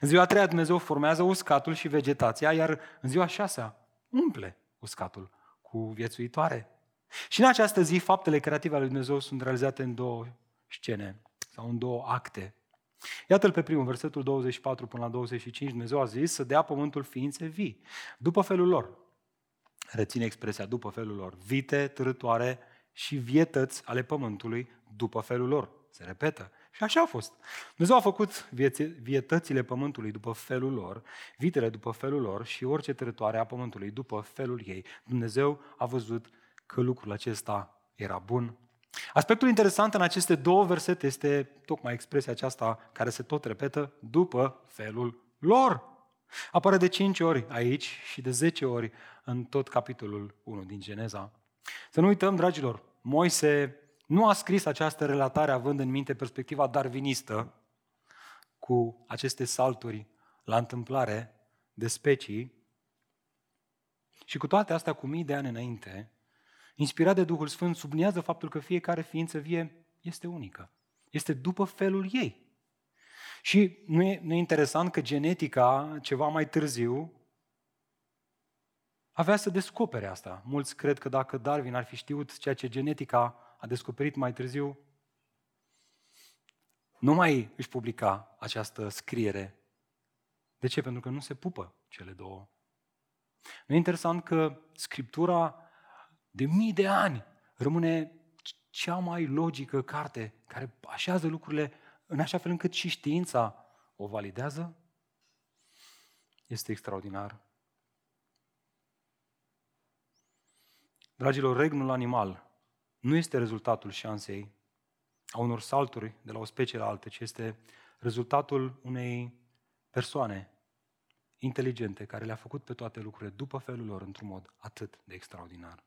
În ziua a treia Dumnezeu formează uscatul și vegetația, iar în ziua a șasea umple uscatul cu viețuitoare. Și în această zi, faptele creative ale lui Dumnezeu sunt realizate în două scene sau în două acte. Iată-l pe primul, versetul 24 până la 25, Dumnezeu a zis să dea pământul ființe vii, după felul lor. Reține expresia după felul lor. Vite, târătoare și vietăți ale pământului după felul lor. Se repetă. Și așa a fost. Dumnezeu a făcut vietățile pământului după felul lor, vitele după felul lor și orice târătoare a pământului după felul ei. Dumnezeu a văzut că lucrul acesta era bun Aspectul interesant în aceste două versete este tocmai expresia aceasta care se tot repetă după felul lor. Apare de cinci ori aici și de zece ori în tot capitolul 1 din Geneza. Să nu uităm, dragilor, Moise nu a scris această relatare având în minte perspectiva darwinistă cu aceste salturi la întâmplare de specii și cu toate astea cu mii de ani înainte, inspirat de Duhul Sfânt, subliniază faptul că fiecare ființă vie este unică. Este după felul ei. Și nu e, nu e interesant că genetica, ceva mai târziu, avea să descopere asta. Mulți cred că dacă Darwin ar fi știut ceea ce genetica a descoperit mai târziu, nu mai își publica această scriere. De ce? Pentru că nu se pupă cele două. Nu e interesant că Scriptura de mii de ani, rămâne cea mai logică carte care așează lucrurile în așa fel încât și știința o validează? Este extraordinar. Dragilor, regnul animal nu este rezultatul șansei a unor salturi de la o specie la altă, ci este rezultatul unei persoane inteligente care le-a făcut pe toate lucrurile după felul lor într-un mod atât de extraordinar.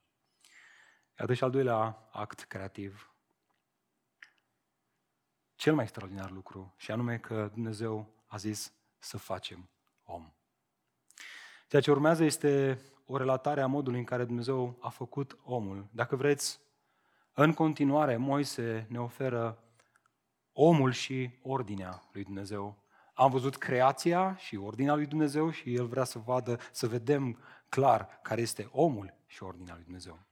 Iată și al doilea act creativ. Cel mai extraordinar lucru, și anume că Dumnezeu a zis să facem om. Ceea ce urmează este o relatare a modului în care Dumnezeu a făcut omul. Dacă vreți, în continuare, Moise ne oferă omul și ordinea lui Dumnezeu. Am văzut creația și ordinea lui Dumnezeu și el vrea să vadă, să vedem clar care este omul și ordinea lui Dumnezeu.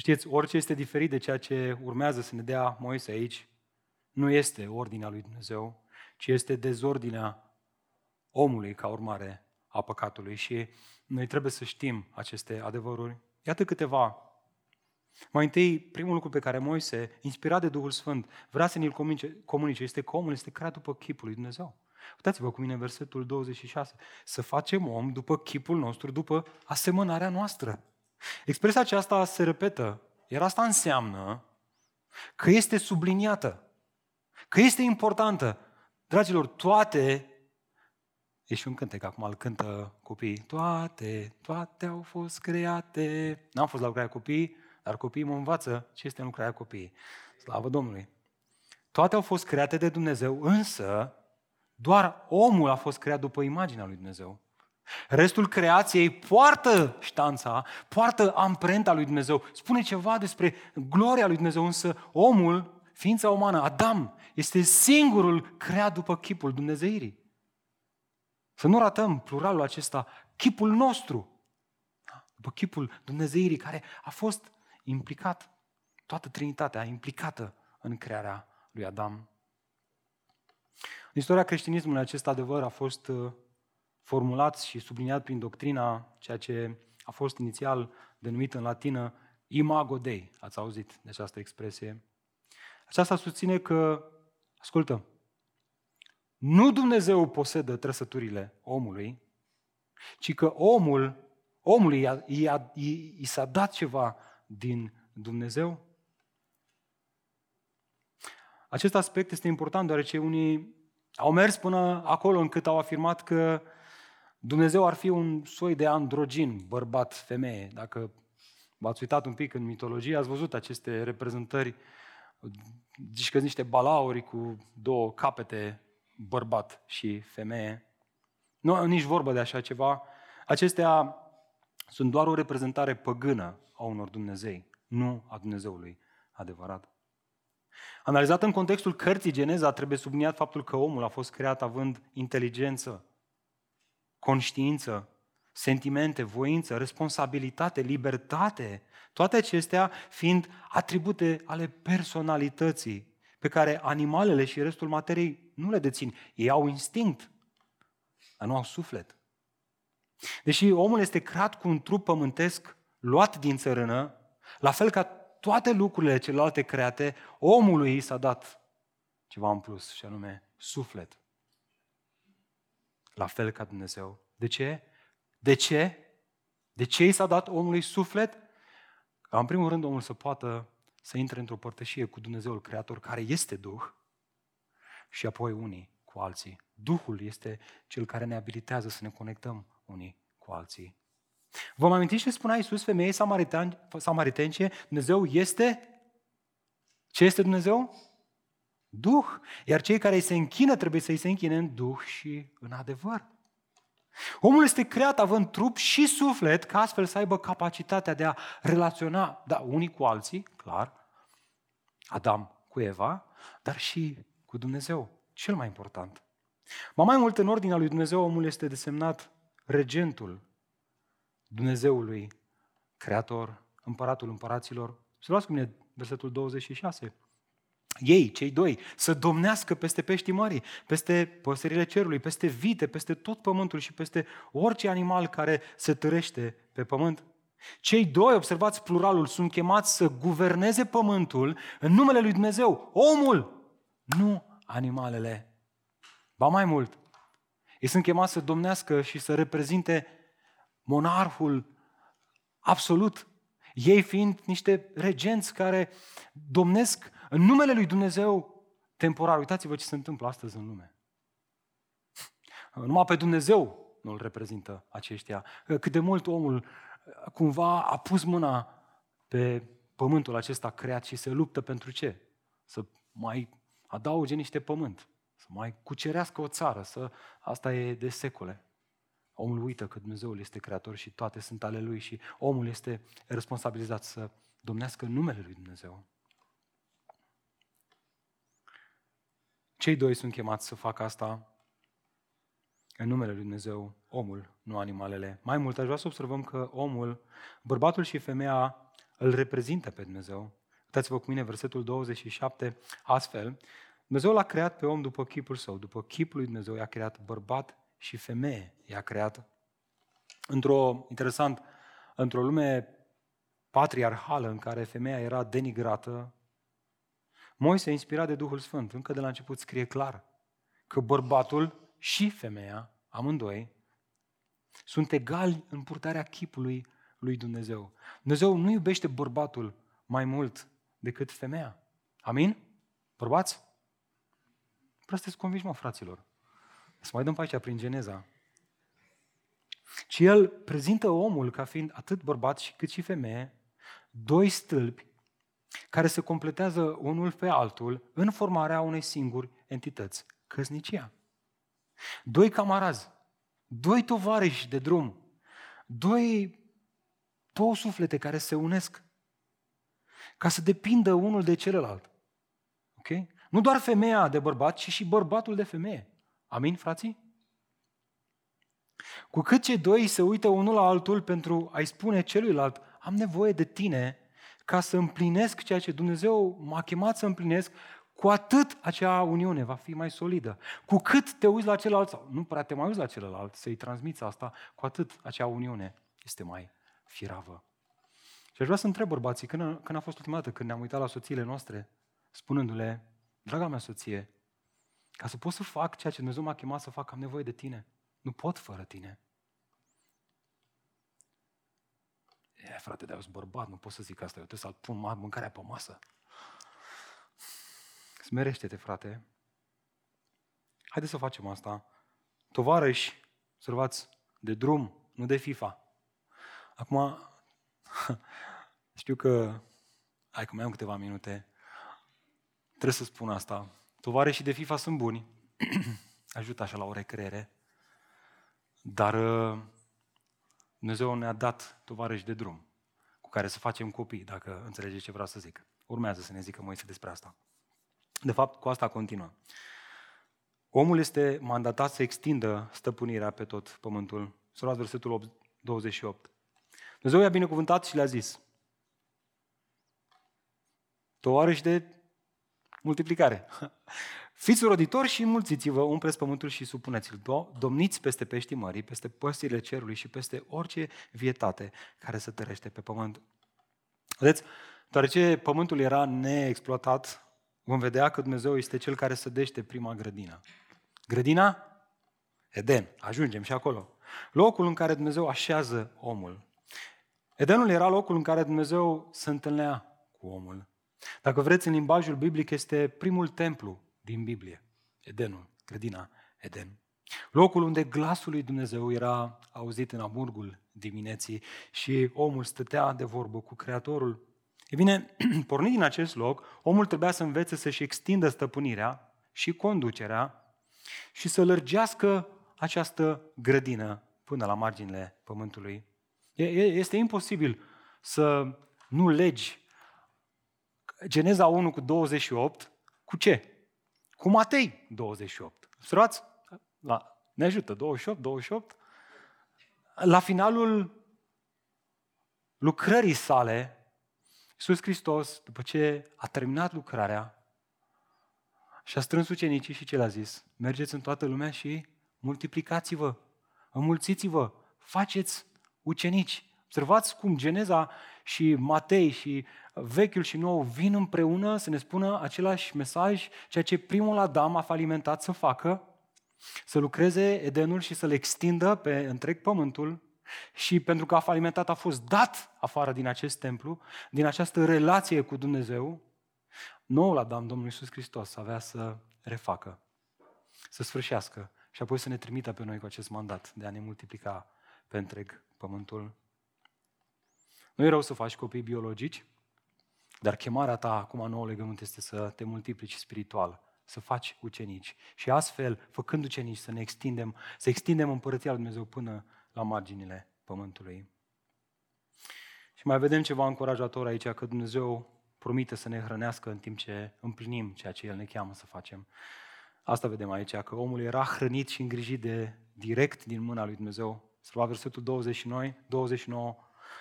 Știți, orice este diferit de ceea ce urmează să ne dea Moise aici, nu este ordinea lui Dumnezeu, ci este dezordinea omului ca urmare a păcatului. Și noi trebuie să știm aceste adevăruri. Iată câteva. Mai întâi, primul lucru pe care Moise, inspirat de Duhul Sfânt, vrea să ne-l comunice, este că omul este creat după chipul lui Dumnezeu. Uitați-vă cu mine versetul 26. Să facem om după chipul nostru, după asemănarea noastră. Expresia aceasta se repetă, iar asta înseamnă că este subliniată, că este importantă. Dragilor, toate, e și un cântec, acum îl cântă copiii, toate, toate au fost create. N-am fost la lucrarea copiii, dar copiii mă învață ce este lucrarea copiii. Slavă Domnului! Toate au fost create de Dumnezeu, însă doar omul a fost creat după imaginea lui Dumnezeu. Restul creației poartă ștanța, poartă amprenta lui Dumnezeu, spune ceva despre gloria lui Dumnezeu, însă omul, ființa umană, Adam, este singurul creat după chipul Dumnezeirii. Să nu ratăm pluralul acesta, chipul nostru, după chipul Dumnezeirii care a fost implicat, toată Trinitatea implicată în crearea lui Adam. În istoria creștinismului acest adevăr a fost uh, formulat și subliniat prin doctrina, ceea ce a fost inițial denumit în latină imago Dei. Ați auzit de această expresie? Aceasta susține că, ascultă, nu Dumnezeu posedă trăsăturile omului, ci că omul, omului i-a, i-a, i s-a dat ceva din Dumnezeu. Acest aspect este important deoarece unii au mers până acolo încât au afirmat că Dumnezeu ar fi un soi de androgin, bărbat-femeie. Dacă v-ați uitat un pic în mitologie, ați văzut aceste reprezentări, zici că niște balauri cu două capete, bărbat și femeie. Nu, nici vorbă de așa ceva. Acestea sunt doar o reprezentare păgână a unor Dumnezei, nu a Dumnezeului adevărat. Analizat în contextul cărții Geneza, trebuie subliniat faptul că omul a fost creat având inteligență, conștiință, sentimente, voință, responsabilitate, libertate, toate acestea fiind atribute ale personalității pe care animalele și restul materiei nu le dețin. Ei au instinct, dar nu au suflet. Deși omul este creat cu un trup pământesc luat din țărână, la fel ca toate lucrurile celelalte create, omului i s-a dat ceva în plus, și anume suflet la fel ca Dumnezeu. De ce? De ce? De ce i s-a dat omului suflet? Ca în primul rând omul să poată să intre într-o părtășie cu Dumnezeul Creator, care este Duh, și apoi unii cu alții. Duhul este cel care ne abilitează să ne conectăm unii cu alții. Vă mai amintiți ce spunea Iisus femeii samaritence? Dumnezeu este? Ce este Dumnezeu? Duh. Iar cei care îi se închină trebuie să îi se închine în Duh și în adevăr. Omul este creat având trup și suflet ca astfel să aibă capacitatea de a relaționa, da, unii cu alții, clar, Adam cu Eva, dar și cu Dumnezeu, cel mai important. Mai mai mult, în ordinea lui Dumnezeu, omul este desemnat regentul Dumnezeului, Creator, Împăratul Împăraților. Să luați cu mine versetul 26 ei, cei doi, să domnească peste peștii mării, peste păsările cerului, peste vite, peste tot pământul și peste orice animal care se târește pe pământ. Cei doi, observați pluralul, sunt chemați să guverneze pământul în numele lui Dumnezeu, omul, nu animalele. Ba mai mult, ei sunt chemați să domnească și să reprezinte monarhul absolut, ei fiind niște regenți care domnesc în numele lui Dumnezeu temporar. Uitați-vă ce se întâmplă astăzi în lume. Numai pe Dumnezeu nu-l reprezintă aceștia. Cât de mult omul cumva a pus mâna pe pământul acesta creat și se luptă pentru ce? Să mai adauge niște pământ, să mai cucerească o țară, să... asta e de secole. Omul uită că Dumnezeu este creator și toate sunt ale lui și omul este responsabilizat să domnească numele lui Dumnezeu. Cei doi sunt chemați să facă asta în numele lui Dumnezeu, omul, nu animalele. Mai mult, aș vrea să observăm că omul, bărbatul și femeia, îl reprezintă pe Dumnezeu. Uitați-vă cu mine versetul 27, astfel, Dumnezeu l-a creat pe om după chipul său, după chipul lui Dumnezeu i-a creat bărbat și femeie, i-a creat. Într-o, interesant, într-o lume patriarhală în care femeia era denigrată, Moise, inspirat de Duhul Sfânt, încă de la început scrie clar că bărbatul și femeia, amândoi, sunt egali în purtarea chipului lui Dumnezeu. Dumnezeu nu iubește bărbatul mai mult decât femeia. Amin? Bărbați? Vreau sunteți convinși, mă, fraților. Să mai dăm pe aici prin Geneza. Și el prezintă omul ca fiind atât bărbat și cât și femeie, doi stâlpi care se completează unul pe altul în formarea unei singuri entități, căsnicia. Doi camarazi, doi tovarăși de drum, doi, două suflete care se unesc ca să depindă unul de celălalt. Ok? Nu doar femeia de bărbat, ci și bărbatul de femeie. Amin, frații? Cu cât cei doi se uită unul la altul pentru a-i spune celuilalt, am nevoie de tine ca să împlinesc ceea ce Dumnezeu m-a chemat să împlinesc, cu atât acea uniune va fi mai solidă. Cu cât te uiți la celălalt, sau nu prea te mai uiți la celălalt, să-i transmiți asta, cu atât acea uniune este mai firavă. Și aș vrea să întreb bărbații, când a, când a fost ultima dată când ne-am uitat la soțiile noastre, spunându-le, draga mea soție, ca să pot să fac ceea ce Dumnezeu m-a chemat să fac, am nevoie de tine. Nu pot fără tine. E, frate, dar eu sunt bărbat, nu pot să zic asta, eu trebuie să pun mâncarea pe masă. Smerește-te, frate. Haideți să facem asta. Tovarăși, observați, de drum, nu de FIFA. Acum, știu că, hai că mai am câteva minute, trebuie să spun asta. Tovarășii de FIFA sunt buni, ajută așa la o recreere, dar uh, Dumnezeu ne-a dat tovarăși de drum cu care să facem copii, dacă înțelegeți ce vreau să zic. Urmează să ne zică Moise despre asta. De fapt, cu asta continuă. Omul este mandatat să extindă stăpânirea pe tot pământul. Să luați versetul 28. Dumnezeu i-a binecuvântat și le-a zis, tovarăși de multiplicare. Fiți roditori și înmulțiți-vă, umpleți pământul și supuneți-l. Domniți peste peștii mării, peste păsile cerului și peste orice vietate care se tărește pe pământ. Vedeți, deoarece pământul era neexploatat, vom vedea că Dumnezeu este Cel care sădește prima grădină. Grădina? Eden. Ajungem și acolo. Locul în care Dumnezeu așează omul. Edenul era locul în care Dumnezeu se întâlnea cu omul. Dacă vreți, în limbajul biblic este primul templu din Biblie. Edenul, grădina Eden. Locul unde glasul lui Dumnezeu era auzit în amurgul dimineții și omul stătea de vorbă cu Creatorul. E bine, pornind din acest loc, omul trebuia să învețe să-și extindă stăpânirea și conducerea și să lărgească această grădină până la marginile pământului. Este imposibil să nu legi Geneza 1 cu 28 cu ce? Cu Matei 28. Observați? La, ne ajută, 28, 28. La finalul lucrării sale, Iisus Hristos, după ce a terminat lucrarea, și-a strâns ucenicii și ce le-a zis? Mergeți în toată lumea și multiplicați-vă, înmulțiți-vă, faceți ucenici. Observați cum Geneza și Matei și Vechiul și Nou vin împreună să ne spună același mesaj, ceea ce primul Adam a falimentat să facă, să lucreze Edenul și să-l extindă pe întreg pământul și pentru că a falimentat a fost dat afară din acest templu, din această relație cu Dumnezeu, noul Adam, Domnul Iisus Hristos, avea să refacă, să sfârșească și apoi să ne trimită pe noi cu acest mandat de a ne multiplica pe întreg pământul. Nu e rău să faci copii biologici, dar chemarea ta acum nouă legământ este să te multiplici spiritual, să faci ucenici. Și astfel, făcând ucenici, să ne extindem, să extindem împărăția lui Dumnezeu până la marginile pământului. Și mai vedem ceva încurajator aici, că Dumnezeu promite să ne hrănească în timp ce împlinim ceea ce El ne cheamă să facem. Asta vedem aici, că omul era hrănit și îngrijit de direct din mâna lui Dumnezeu. Să lua versetul 29, 29.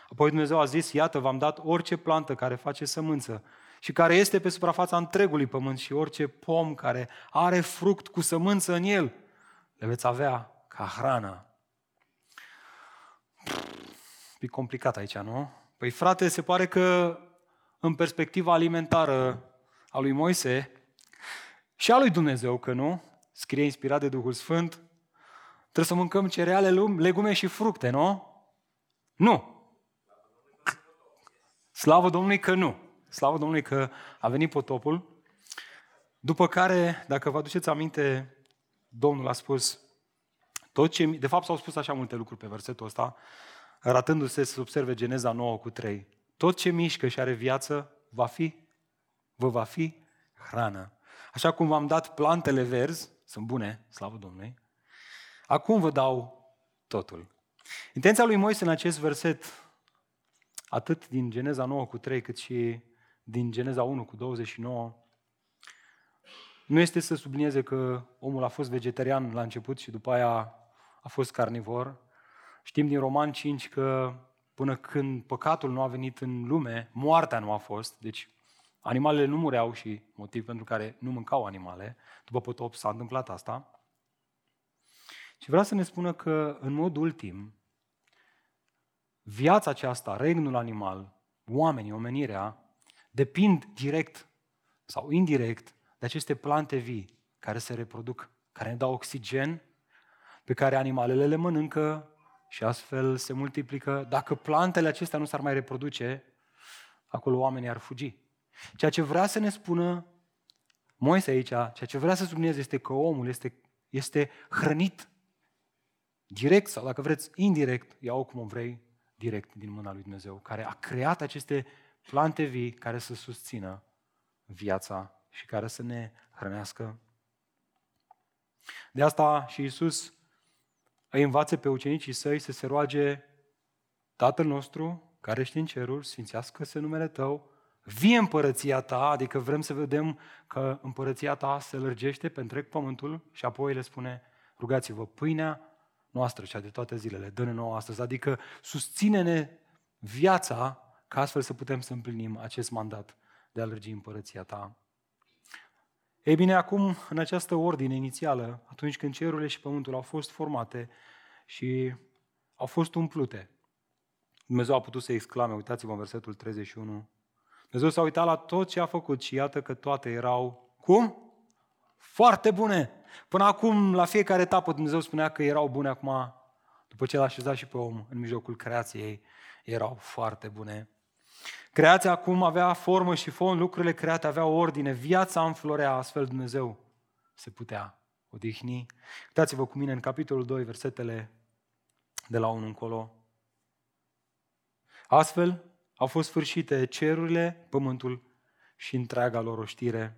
Apoi Dumnezeu a zis, iată, v-am dat orice plantă care face sămânță și care este pe suprafața întregului pământ și orice pom care are fruct cu sămânță în el, le veți avea ca hrană. E complicat aici, nu? Păi frate, se pare că în perspectiva alimentară a lui Moise și a lui Dumnezeu, că nu? Scrie inspirat de Duhul Sfânt, trebuie să mâncăm cereale, legume și fructe, nu? Nu. Slavă Domnului că nu. Slavă Domnului că a venit potopul, după care, dacă vă aduceți aminte, Domnul a spus tot ce... De fapt s-au spus așa multe lucruri pe versetul ăsta, arătându-se să observe Geneza 9 cu 3. Tot ce mișcă și are viață va fi, vă va fi hrană. Așa cum v-am dat plantele verzi, sunt bune, slavă Domnului, acum vă dau totul. Intenția lui Moise în acest verset, atât din Geneza 9 cu 3, cât și din Geneza 1 cu 29, nu este să sublinieze că omul a fost vegetarian la început și după aia a fost carnivor. Știm din Roman 5 că până când păcatul nu a venit în lume, moartea nu a fost, deci animalele nu mureau și motiv pentru care nu mâncau animale, după potop s-a întâmplat asta. Și vreau să ne spună că, în mod ultim, viața aceasta, regnul animal, oamenii, omenirea, depind direct sau indirect de aceste plante vii care se reproduc, care ne dau oxigen, pe care animalele le mănâncă și astfel se multiplică. Dacă plantele acestea nu s-ar mai reproduce, acolo oamenii ar fugi. Ceea ce vrea să ne spună Moise aici, ceea ce vrea să sublinieze este că omul este, este hrănit direct sau, dacă vreți, indirect, iau cum o vrei, direct din mâna lui Dumnezeu, care a creat aceste plante vii care să susțină viața și care să ne hrănească. De asta și Isus îi învață pe ucenicii săi să se roage Tatăl nostru, care ești în ceruri, sfințească-se numele Tău, vie împărăția Ta, adică vrem să vedem că împărăția Ta se lărgește pe întreg pământul și apoi le spune, rugați-vă, pâinea noastră, cea de toate zilele, dă-ne nouă astăzi, adică susține-ne viața ca astfel să putem să împlinim acest mandat de a lărgi împărăția Ta. Ei bine, acum, în această ordine inițială, atunci când cerurile și pământul au fost formate și au fost umplute, Dumnezeu a putut să exclame, uitați-vă în versetul 31, Dumnezeu s-a uitat la tot ce a făcut și iată că toate erau, cum? Foarte bune! Până acum, la fiecare etapă, Dumnezeu spunea că erau bune, acum, după ce l-a așezat și pe om în mijlocul creației, erau foarte bune. Creația acum avea formă și fond, lucrurile create aveau ordine, viața înflorea, astfel Dumnezeu se putea odihni. Uitați-vă cu mine în capitolul 2, versetele de la 1 încolo. Astfel au fost sfârșite cerurile, pământul și întreaga lor oștire,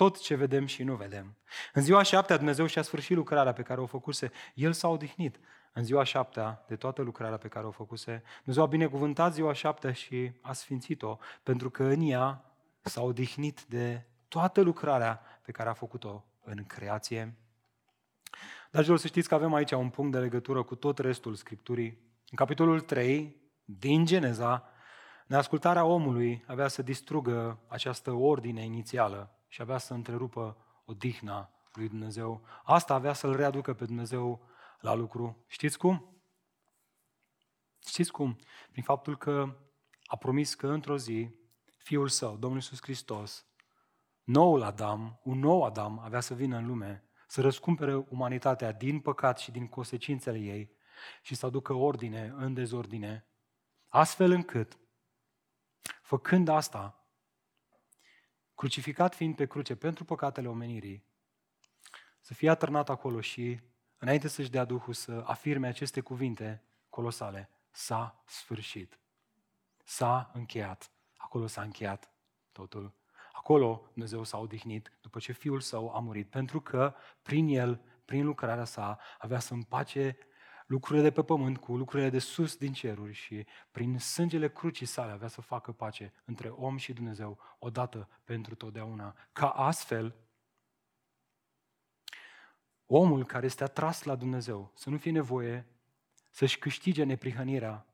tot ce vedem și nu vedem. În ziua șaptea Dumnezeu și-a sfârșit lucrarea pe care o făcuse. El s-a odihnit în ziua șaptea de toată lucrarea pe care o făcuse. Dumnezeu a binecuvântat ziua șaptea și a sfințit-o, pentru că în ea s-a odihnit de toată lucrarea pe care a făcut-o în creație. Dragilor, să știți că avem aici un punct de legătură cu tot restul Scripturii. În capitolul 3 din Geneza, neascultarea omului avea să distrugă această ordine inițială și avea să întrerupă odihna lui Dumnezeu. Asta avea să-L readucă pe Dumnezeu la lucru. Știți cum? Știți cum? Prin faptul că a promis că într-o zi Fiul Său, Domnul Iisus Hristos, noul Adam, un nou Adam, avea să vină în lume, să răscumpere umanitatea din păcat și din consecințele ei și să aducă ordine în dezordine, astfel încât, făcând asta, crucificat fiind pe cruce pentru păcatele omenirii, să fie atârnat acolo și înainte să-și dea Duhul să afirme aceste cuvinte colosale, s-a sfârșit. S-a încheiat. Acolo s-a încheiat totul. Acolo Dumnezeu s-a odihnit după ce Fiul Său a murit, pentru că prin El, prin lucrarea sa, avea să împace lucrurile de pe pământ cu lucrurile de sus din ceruri și prin sângele crucii sale avea să facă pace între om și Dumnezeu odată pentru totdeauna. Ca astfel, omul care este atras la Dumnezeu să nu fie nevoie să-și câștige neprihănirea,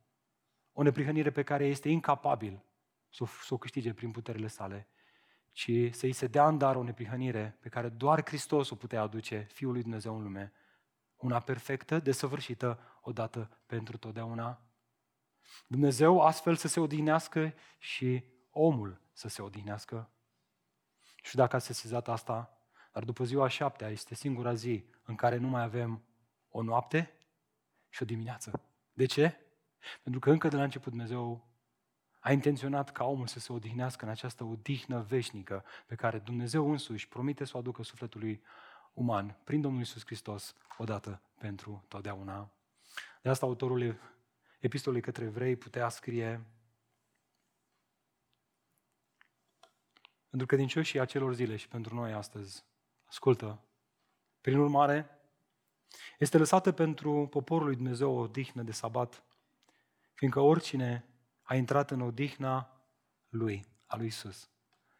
o neprihănire pe care este incapabil să o, să o câștige prin puterile sale, ci să-i se dea în dar o neprihănire pe care doar Hristos o putea aduce Fiul lui Dumnezeu în lume, una perfectă, desăvârșită, odată pentru totdeauna. Dumnezeu astfel să se odihnească și omul să se odihnească. Și dacă ați sesizat asta, dar după ziua șaptea este singura zi în care nu mai avem o noapte și o dimineață. De ce? Pentru că încă de la început Dumnezeu a intenționat ca omul să se odihnească în această odihnă veșnică pe care Dumnezeu însuși promite să o aducă sufletului uman prin Domnul Isus Hristos odată pentru totdeauna. De asta autorul epistolei către evrei putea scrie pentru credincioșii acelor zile și pentru noi astăzi. Ascultă. Prin urmare, este lăsată pentru poporul lui Dumnezeu o odihnă de sabat, fiindcă oricine a intrat în odihna lui, a lui Isus.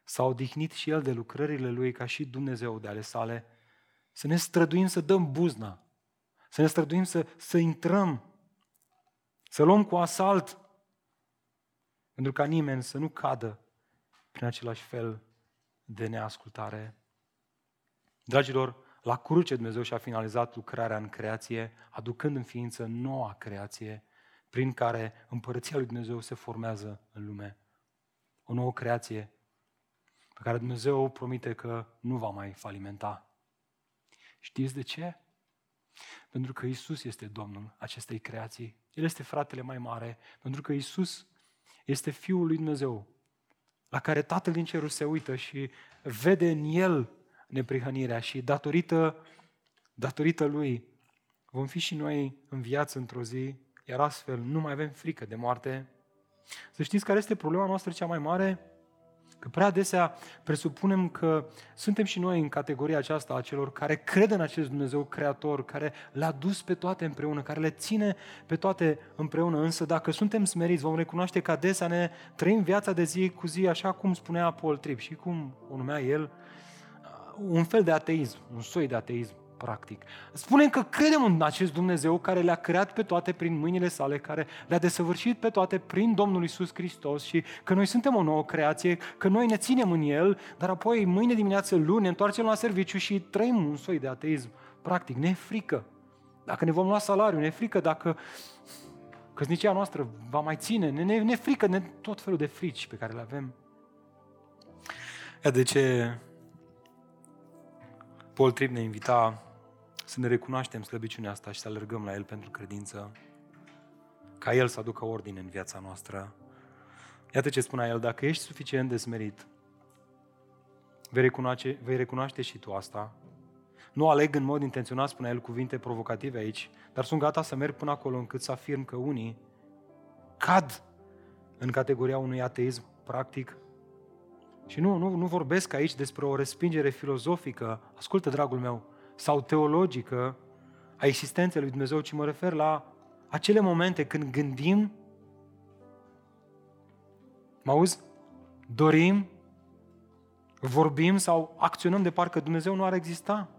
S-a odihnit și el de lucrările lui ca și Dumnezeu de ale sale, să ne străduim să dăm buzna, să ne străduim să, să intrăm, să luăm cu asalt, pentru ca nimeni să nu cadă prin același fel de neascultare. Dragilor, la cruce Dumnezeu și-a finalizat lucrarea în creație, aducând în ființă noua creație, prin care împărăția lui Dumnezeu se formează în lume. O nouă creație pe care Dumnezeu promite că nu va mai falimenta. Știți de ce? Pentru că Isus este Domnul acestei creații. El este fratele mai mare, pentru că Isus este Fiul lui Dumnezeu, la care Tatăl din cerul se uită și vede în El neprihănirea și datorită, datorită Lui vom fi și noi în viață într-o zi, iar astfel nu mai avem frică de moarte. Să știți care este problema noastră cea mai mare? Că prea adesea presupunem că suntem și noi în categoria aceasta a celor care cred în acest Dumnezeu creator, care le-a dus pe toate împreună, care le ține pe toate împreună. Însă dacă suntem smeriți, vom recunoaște că adesea ne trăim viața de zi cu zi, așa cum spunea Paul Tripp și cum o numea el, un fel de ateism, un soi de ateism practic. Spunem că credem în acest Dumnezeu care le-a creat pe toate prin mâinile sale, care le-a desăvârșit pe toate prin Domnul Isus Hristos și că noi suntem o nouă creație, că noi ne ținem în El, dar apoi mâine dimineață, luni, ne întoarcem la serviciu și trăim un soi de ateism practic. Ne e frică. Dacă ne vom lua salariu, ne e frică dacă căsnicia noastră va mai ține, ne, ne, ne frică, ne, tot felul de frici pe care le avem. Ia de ce Paul Tripp ne invita să ne recunoaștem slăbiciunea asta și să alergăm la El pentru credință, ca El să aducă ordine în viața noastră. Iată ce spunea El, dacă ești suficient de smerit, vei recunoaște, vei recunoaște și tu asta. Nu aleg în mod intenționat, spunea El, cuvinte provocative aici, dar sunt gata să merg până acolo încât să afirm că unii cad în categoria unui ateism practic și nu, nu, nu vorbesc aici despre o respingere filozofică, ascultă, dragul meu, sau teologică a existenței lui Dumnezeu, ci mă refer la acele momente când gândim, mă auzi, dorim, vorbim sau acționăm de parcă Dumnezeu nu ar exista.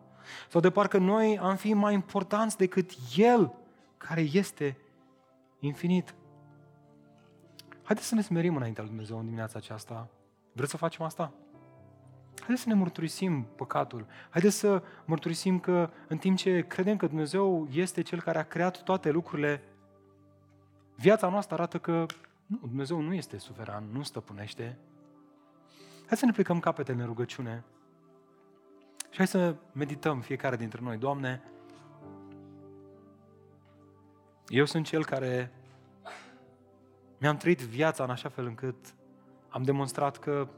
Sau de parcă noi am fi mai importanți decât El, care este infinit. Haideți să ne smerim înaintea lui Dumnezeu în dimineața aceasta. Vreți să facem asta? Haideți să ne mărturisim păcatul. Haideți să mărturisim că în timp ce credem că Dumnezeu este Cel care a creat toate lucrurile, viața noastră arată că nu, Dumnezeu nu este suveran, nu stăpânește. Hai să ne plecăm capetele în rugăciune și hai să medităm fiecare dintre noi. Doamne, eu sunt cel care mi-am trăit viața în așa fel încât am demonstrat că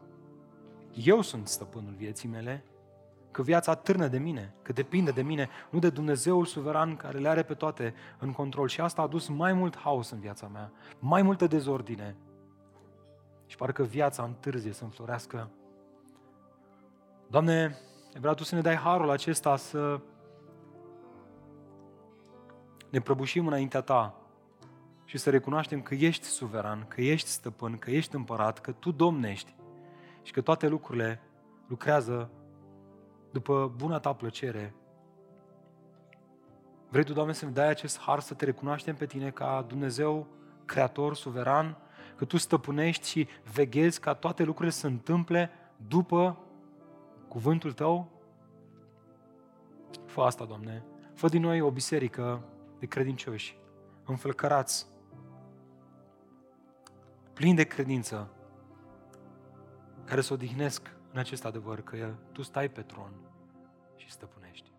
eu sunt stăpânul vieții mele, că viața târnă de mine, că depinde de mine, nu de Dumnezeul suveran care le are pe toate în control. Și asta a dus mai mult haos în viața mea, mai multă dezordine. Și parcă viața întârzie să înflorească. Doamne, vreau Tu să ne dai harul acesta să ne prăbușim înaintea Ta și să recunoaștem că ești suveran, că ești stăpân, că ești împărat, că Tu domnești și că toate lucrurile lucrează după buna Ta plăcere. Vrei Tu, Doamne, să ne dai acest har să Te recunoaștem pe Tine ca Dumnezeu creator, suveran, că Tu stăpânești și veghezi ca toate lucrurile să se întâmple după cuvântul Tău? Fă asta, Doamne. Fă din noi o biserică de credincioși, înflăcărați, plini de credință, care să odihnesc în acest adevăr că Tu stai pe tron și stăpânești.